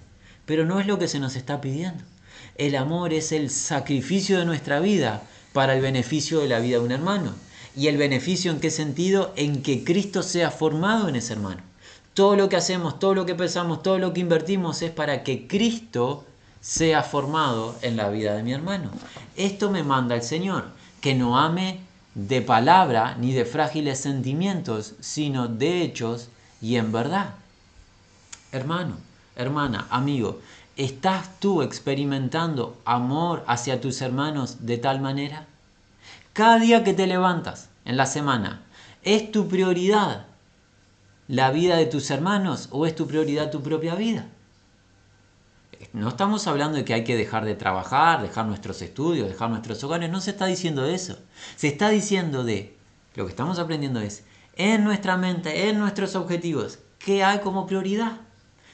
S1: Pero no es lo que se nos está pidiendo. El amor es el sacrificio de nuestra vida para el beneficio de la vida de un hermano. ¿Y el beneficio en qué sentido? En que Cristo sea formado en ese hermano. Todo lo que hacemos, todo lo que pensamos, todo lo que invertimos es para que Cristo sea formado en la vida de mi hermano. Esto me manda el Señor, que no ame de palabra ni de frágiles sentimientos, sino de hechos y en verdad. Hermano, hermana, amigo, ¿estás tú experimentando amor hacia tus hermanos de tal manera? Cada día que te levantas en la semana, ¿es tu prioridad la vida de tus hermanos o es tu prioridad tu propia vida? No estamos hablando de que hay que dejar de trabajar, dejar nuestros estudios, dejar nuestros hogares, no se está diciendo eso. Se está diciendo de, lo que estamos aprendiendo es, en nuestra mente, en nuestros objetivos, ¿qué hay como prioridad?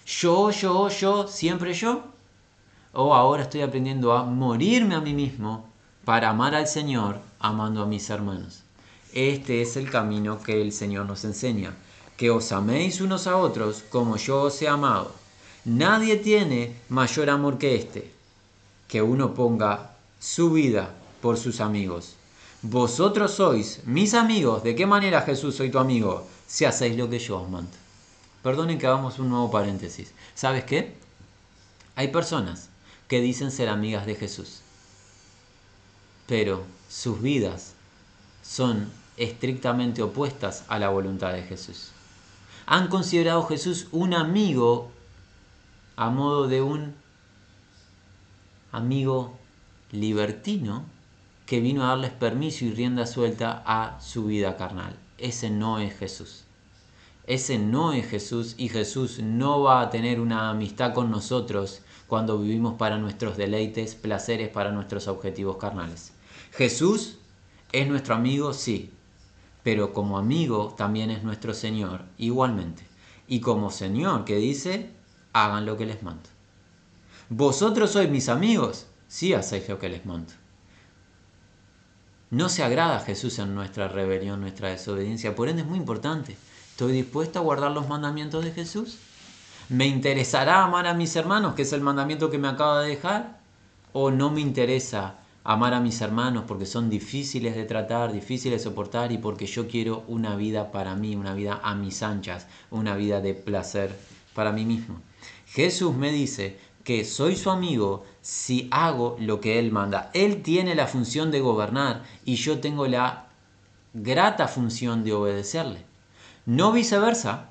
S1: Yo, yo, yo, siempre yo. O ahora estoy aprendiendo a morirme a mí mismo para amar al Señor amando a mis hermanos. Este es el camino que el Señor nos enseña, que os améis unos a otros como yo os he amado. Nadie tiene mayor amor que este, que uno ponga su vida por sus amigos. Vosotros sois mis amigos. ¿De qué manera Jesús soy tu amigo? Si hacéis lo que yo os mando. Perdonen que hagamos un nuevo paréntesis. ¿Sabes qué? Hay personas que dicen ser amigas de Jesús, pero sus vidas son estrictamente opuestas a la voluntad de Jesús. Han considerado a Jesús un amigo a modo de un amigo libertino que vino a darles permiso y rienda suelta a su vida carnal. Ese no es Jesús. Ese no es Jesús y Jesús no va a tener una amistad con nosotros cuando vivimos para nuestros deleites, placeres, para nuestros objetivos carnales. Jesús es nuestro amigo, sí, pero como amigo también es nuestro Señor, igualmente. Y como Señor que dice, hagan lo que les mando. Vosotros sois mis amigos, si hacéis lo que les mando. No se agrada Jesús en nuestra rebelión, nuestra desobediencia, por ende es muy importante. ¿Estoy dispuesto a guardar los mandamientos de Jesús? ¿Me interesará amar a mis hermanos, que es el mandamiento que me acaba de dejar? ¿O no me interesa amar a mis hermanos porque son difíciles de tratar, difíciles de soportar y porque yo quiero una vida para mí, una vida a mis anchas, una vida de placer para mí mismo? Jesús me dice que soy su amigo si hago lo que Él manda. Él tiene la función de gobernar y yo tengo la grata función de obedecerle. No viceversa.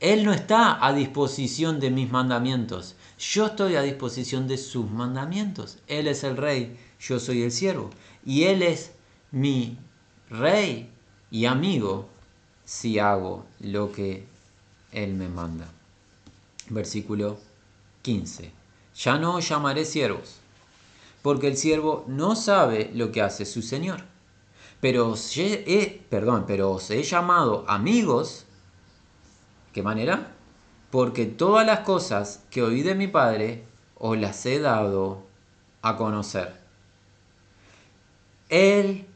S1: Él no está a disposición de mis mandamientos. Yo estoy a disposición de sus mandamientos. Él es el rey, yo soy el siervo. Y Él es mi rey y amigo si hago lo que Él me manda. Versículo 15. Ya no os llamaré siervos, porque el siervo no sabe lo que hace su Señor pero os he, pero os he llamado amigos. ¿Qué manera? Porque todas las cosas que oí de mi Padre os las he dado a conocer. Él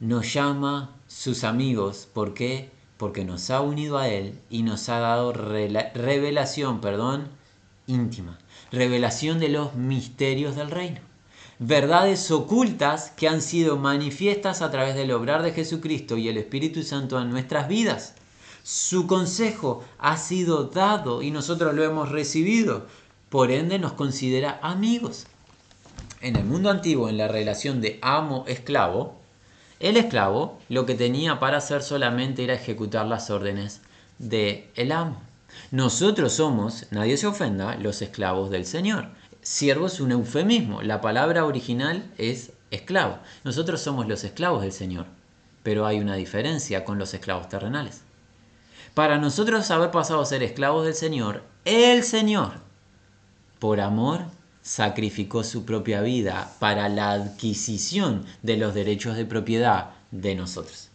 S1: nos llama sus amigos. ¿Por qué? Porque nos ha unido a Él y nos ha dado revelación, perdón, íntima. Revelación de los misterios del reino verdades ocultas que han sido manifiestas a través del obrar de Jesucristo y el Espíritu Santo en nuestras vidas. Su consejo ha sido dado y nosotros lo hemos recibido. Por ende nos considera amigos. En el mundo antiguo, en la relación de amo-esclavo, el esclavo lo que tenía para hacer solamente era ejecutar las órdenes del el amo. Nosotros somos, nadie se ofenda, los esclavos del Señor siervo es un eufemismo. La palabra original es esclavo. Nosotros somos los esclavos del Señor, pero hay una diferencia con los esclavos terrenales. Para nosotros haber pasado a ser esclavos del Señor, el Señor, por amor, sacrificó su propia vida para la adquisición de los derechos de propiedad de nosotros.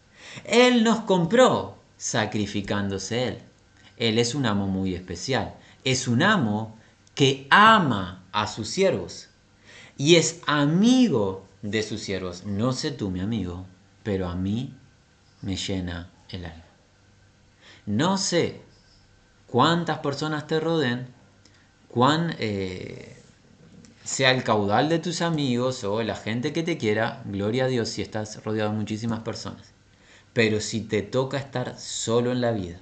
S1: Él nos compró sacrificándose Él. Él es un amo muy especial. Es un amo que ama a sus siervos y es amigo de sus siervos. No sé tú, mi amigo, pero a mí me llena el alma. No sé cuántas personas te rodeen, cuán eh, sea el caudal de tus amigos o la gente que te quiera, gloria a Dios si estás rodeado de muchísimas personas. Pero si te toca estar solo en la vida,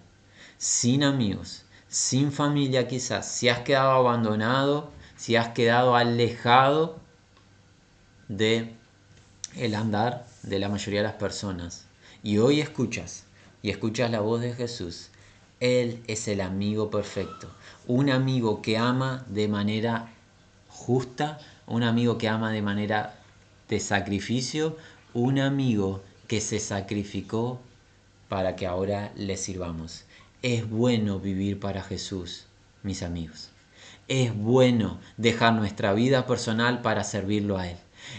S1: sin amigos, sin familia quizás, si has quedado abandonado si has quedado alejado de el andar de la mayoría de las personas y hoy escuchas y escuchas la voz de Jesús, Él es el amigo perfecto, un amigo que ama de manera justa, un amigo que ama de manera de sacrificio, un amigo que se sacrificó para que ahora le sirvamos. Es bueno vivir para Jesús, mis amigos. Es bueno dejar nuestra vida personal para servirlo a Él.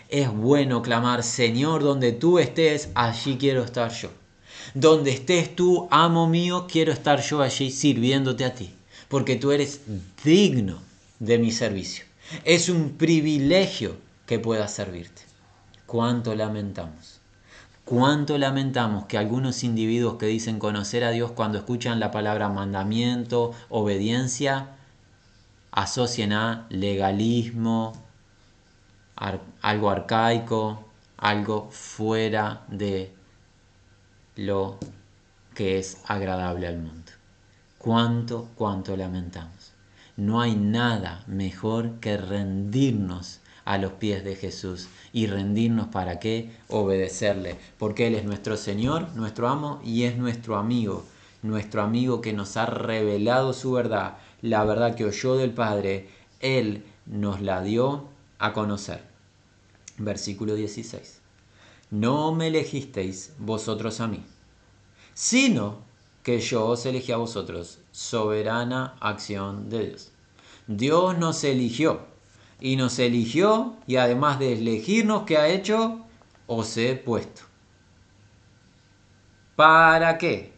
S1: Es bueno clamar, Señor, donde tú estés, allí quiero estar yo. Donde estés tú, amo mío, quiero estar yo allí sirviéndote a ti, porque tú eres digno de mi servicio. Es un privilegio que pueda servirte. Cuánto lamentamos. Cuánto lamentamos que algunos individuos que dicen conocer a Dios cuando escuchan la palabra mandamiento, obediencia, asocian a legalismo, algo arcaico, algo fuera de lo que es agradable al mundo. Cuánto, cuánto lamentamos. No hay nada mejor que rendirnos a los pies de Jesús. ¿Y rendirnos para qué? Obedecerle. Porque Él es nuestro Señor, nuestro amo y es nuestro amigo. Nuestro amigo que nos ha revelado su verdad la verdad que oyó del Padre, Él nos la dio a conocer. Versículo 16. No me elegisteis vosotros a mí, sino que yo os elegí a vosotros, soberana acción de Dios. Dios nos eligió y nos eligió y además de elegirnos, ¿qué ha hecho? Os he puesto. ¿Para qué?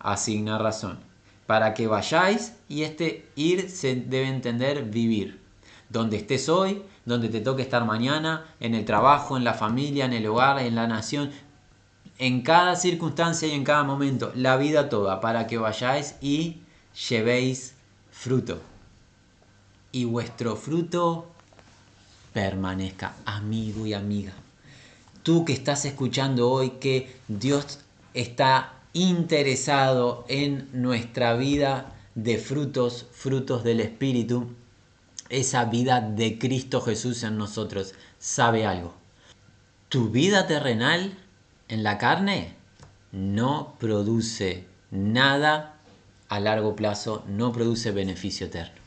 S1: Asigna razón. Para que vayáis y este ir se debe entender vivir. Donde estés hoy, donde te toque estar mañana, en el trabajo, en la familia, en el hogar, en la nación, en cada circunstancia y en cada momento, la vida toda, para que vayáis y llevéis fruto. Y vuestro fruto permanezca, amigo y amiga. Tú que estás escuchando hoy que Dios está interesado en nuestra vida de frutos, frutos del Espíritu, esa vida de Cristo Jesús en nosotros, sabe algo. Tu vida terrenal en la carne no produce nada a largo plazo, no produce beneficio eterno.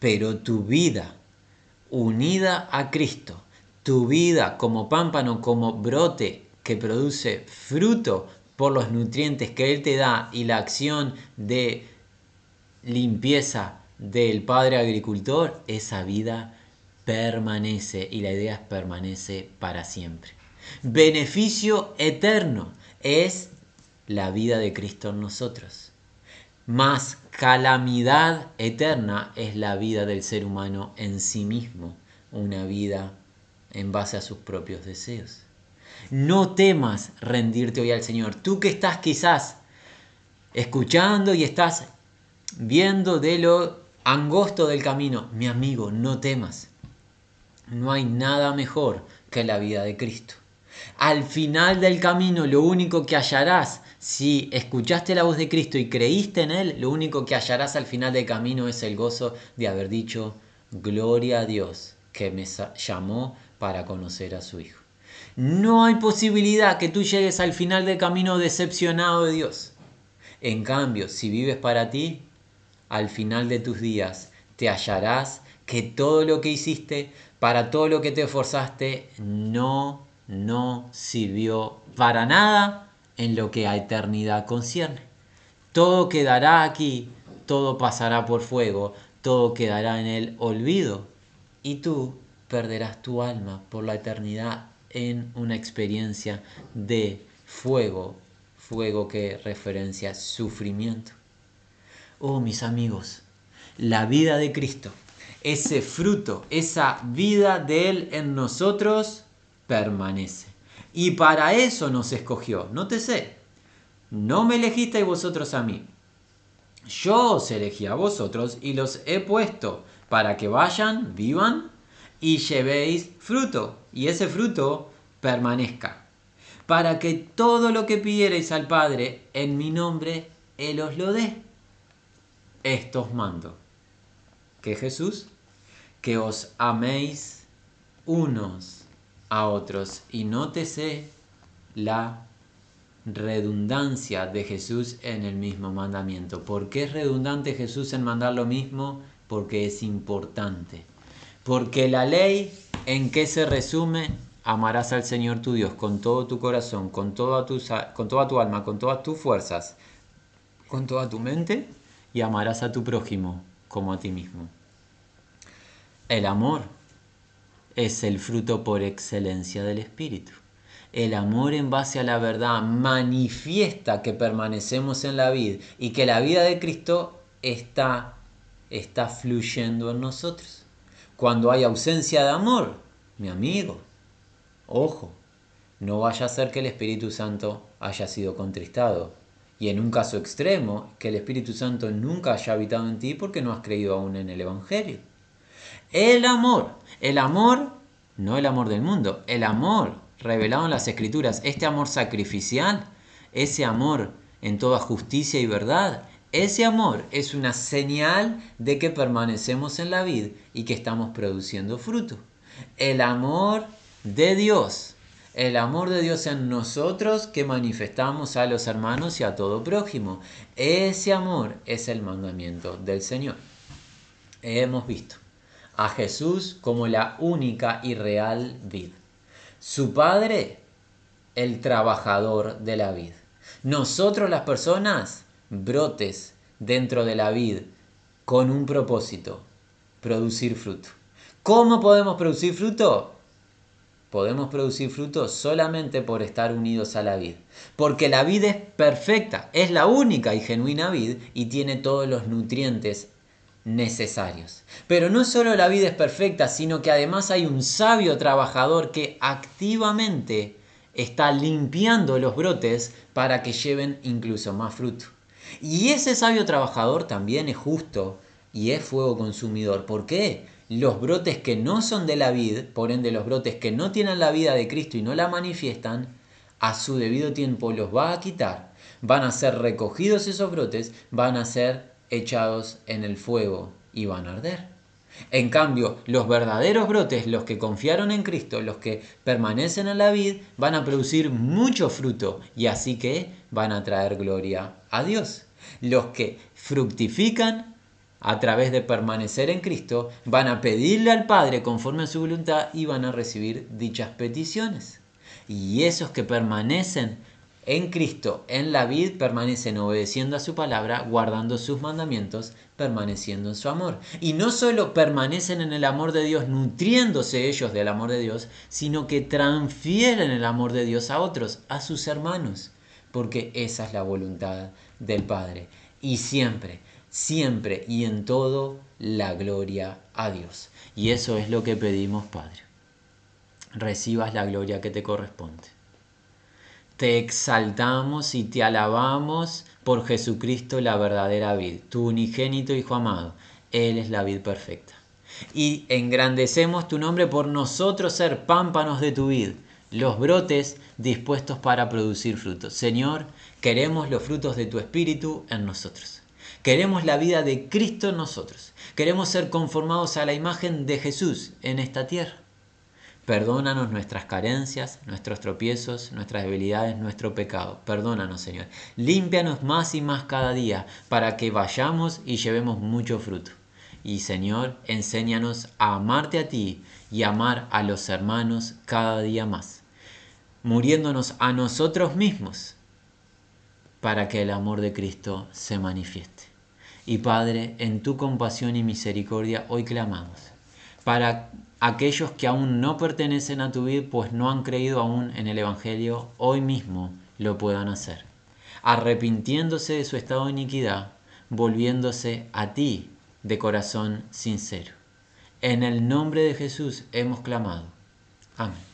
S1: Pero tu vida unida a Cristo, tu vida como pámpano, como brote que produce fruto por los nutrientes que Él te da y la acción de limpieza del Padre Agricultor, esa vida permanece y la idea es permanece para siempre. Beneficio eterno es la vida de Cristo en nosotros. Más calamidad eterna es la vida del ser humano en sí mismo, una vida en base a sus propios deseos. No temas rendirte hoy al Señor. Tú que estás quizás escuchando y estás viendo de lo angosto del camino, mi amigo, no temas. No hay nada mejor que la vida de Cristo. Al final del camino, lo único que hallarás, si escuchaste la voz de Cristo y creíste en Él, lo único que hallarás al final del camino es el gozo de haber dicho, gloria a Dios que me llamó para conocer a su Hijo. No hay posibilidad que tú llegues al final del camino decepcionado de Dios. En cambio, si vives para ti, al final de tus días te hallarás que todo lo que hiciste, para todo lo que te esforzaste, no no sirvió para nada en lo que a eternidad concierne. Todo quedará aquí, todo pasará por fuego, todo quedará en el olvido y tú perderás tu alma por la eternidad en una experiencia de fuego, fuego que referencia sufrimiento. Oh mis amigos, la vida de Cristo, ese fruto, esa vida de Él en nosotros, permanece. Y para eso nos escogió. Nótese, no me elegisteis vosotros a mí. Yo os elegí a vosotros y los he puesto para que vayan, vivan y llevéis fruto. Y ese fruto permanezca. Para que todo lo que pidierais al Padre en mi nombre, Él os lo dé. Esto os mando. Que Jesús, que os améis unos a otros. Y nótese la redundancia de Jesús en el mismo mandamiento. ¿Por qué es redundante Jesús en mandar lo mismo? Porque es importante. Porque la ley, ¿en qué se resume? Amarás al Señor tu Dios con todo tu corazón, con toda tu, con toda tu alma, con todas tus fuerzas, con toda tu mente y amarás a tu prójimo como a ti mismo. El amor es el fruto por excelencia del Espíritu. El amor en base a la verdad manifiesta que permanecemos en la vida y que la vida de Cristo está, está fluyendo en nosotros. Cuando hay ausencia de amor, mi amigo, ojo, no vaya a ser que el Espíritu Santo haya sido contristado. Y en un caso extremo, que el Espíritu Santo nunca haya habitado en ti porque no has creído aún en el Evangelio. El amor, el amor, no el amor del mundo, el amor revelado en las escrituras, este amor sacrificial, ese amor en toda justicia y verdad, ese amor es una señal de que permanecemos en la vida y que estamos produciendo fruto. El amor de Dios, el amor de Dios en nosotros que manifestamos a los hermanos y a todo prójimo. Ese amor es el mandamiento del Señor. Hemos visto a Jesús como la única y real vida. Su Padre, el trabajador de la vida. Nosotros las personas, brotes dentro de la vid con un propósito, producir fruto. ¿Cómo podemos producir fruto? podemos producir fruto solamente por estar unidos a la vid. Porque la vid es perfecta, es la única y genuina vid y tiene todos los nutrientes necesarios. Pero no solo la vid es perfecta, sino que además hay un sabio trabajador que activamente está limpiando los brotes para que lleven incluso más fruto. Y ese sabio trabajador también es justo y es fuego consumidor. ¿Por qué? Los brotes que no son de la vid, por ende los brotes que no tienen la vida de Cristo y no la manifiestan, a su debido tiempo los va a quitar. Van a ser recogidos esos brotes, van a ser echados en el fuego y van a arder. En cambio, los verdaderos brotes, los que confiaron en Cristo, los que permanecen en la vid, van a producir mucho fruto y así que van a traer gloria a Dios. Los que fructifican a través de permanecer en Cristo van a pedirle al Padre conforme a su voluntad y van a recibir dichas peticiones. Y esos que permanecen en Cristo, en la vid, permanecen obedeciendo a su palabra, guardando sus mandamientos, permaneciendo en su amor. Y no solo permanecen en el amor de Dios, nutriéndose ellos del amor de Dios, sino que transfieren el amor de Dios a otros, a sus hermanos, porque esa es la voluntad del Padre. Y siempre, siempre y en todo, la gloria a Dios. Y eso es lo que pedimos, Padre. Recibas la gloria que te corresponde. Te exaltamos y te alabamos por Jesucristo la verdadera vid, tu unigénito Hijo amado. Él es la vid perfecta. Y engrandecemos tu nombre por nosotros ser pámpanos de tu vid, los brotes dispuestos para producir frutos. Señor, queremos los frutos de tu Espíritu en nosotros. Queremos la vida de Cristo en nosotros. Queremos ser conformados a la imagen de Jesús en esta tierra. Perdónanos nuestras carencias, nuestros tropiezos, nuestras debilidades, nuestro pecado. Perdónanos, Señor. Límpianos más y más cada día para que vayamos y llevemos mucho fruto. Y, Señor, enséñanos a amarte a ti y amar a los hermanos cada día más, muriéndonos a nosotros mismos para que el amor de Cristo se manifieste. Y Padre, en tu compasión y misericordia hoy clamamos para aquellos que aún no pertenecen a tu vida, pues no han creído aún en el Evangelio, hoy mismo lo puedan hacer, arrepintiéndose de su estado de iniquidad, volviéndose a ti de corazón sincero. En el nombre de Jesús hemos clamado. Amén.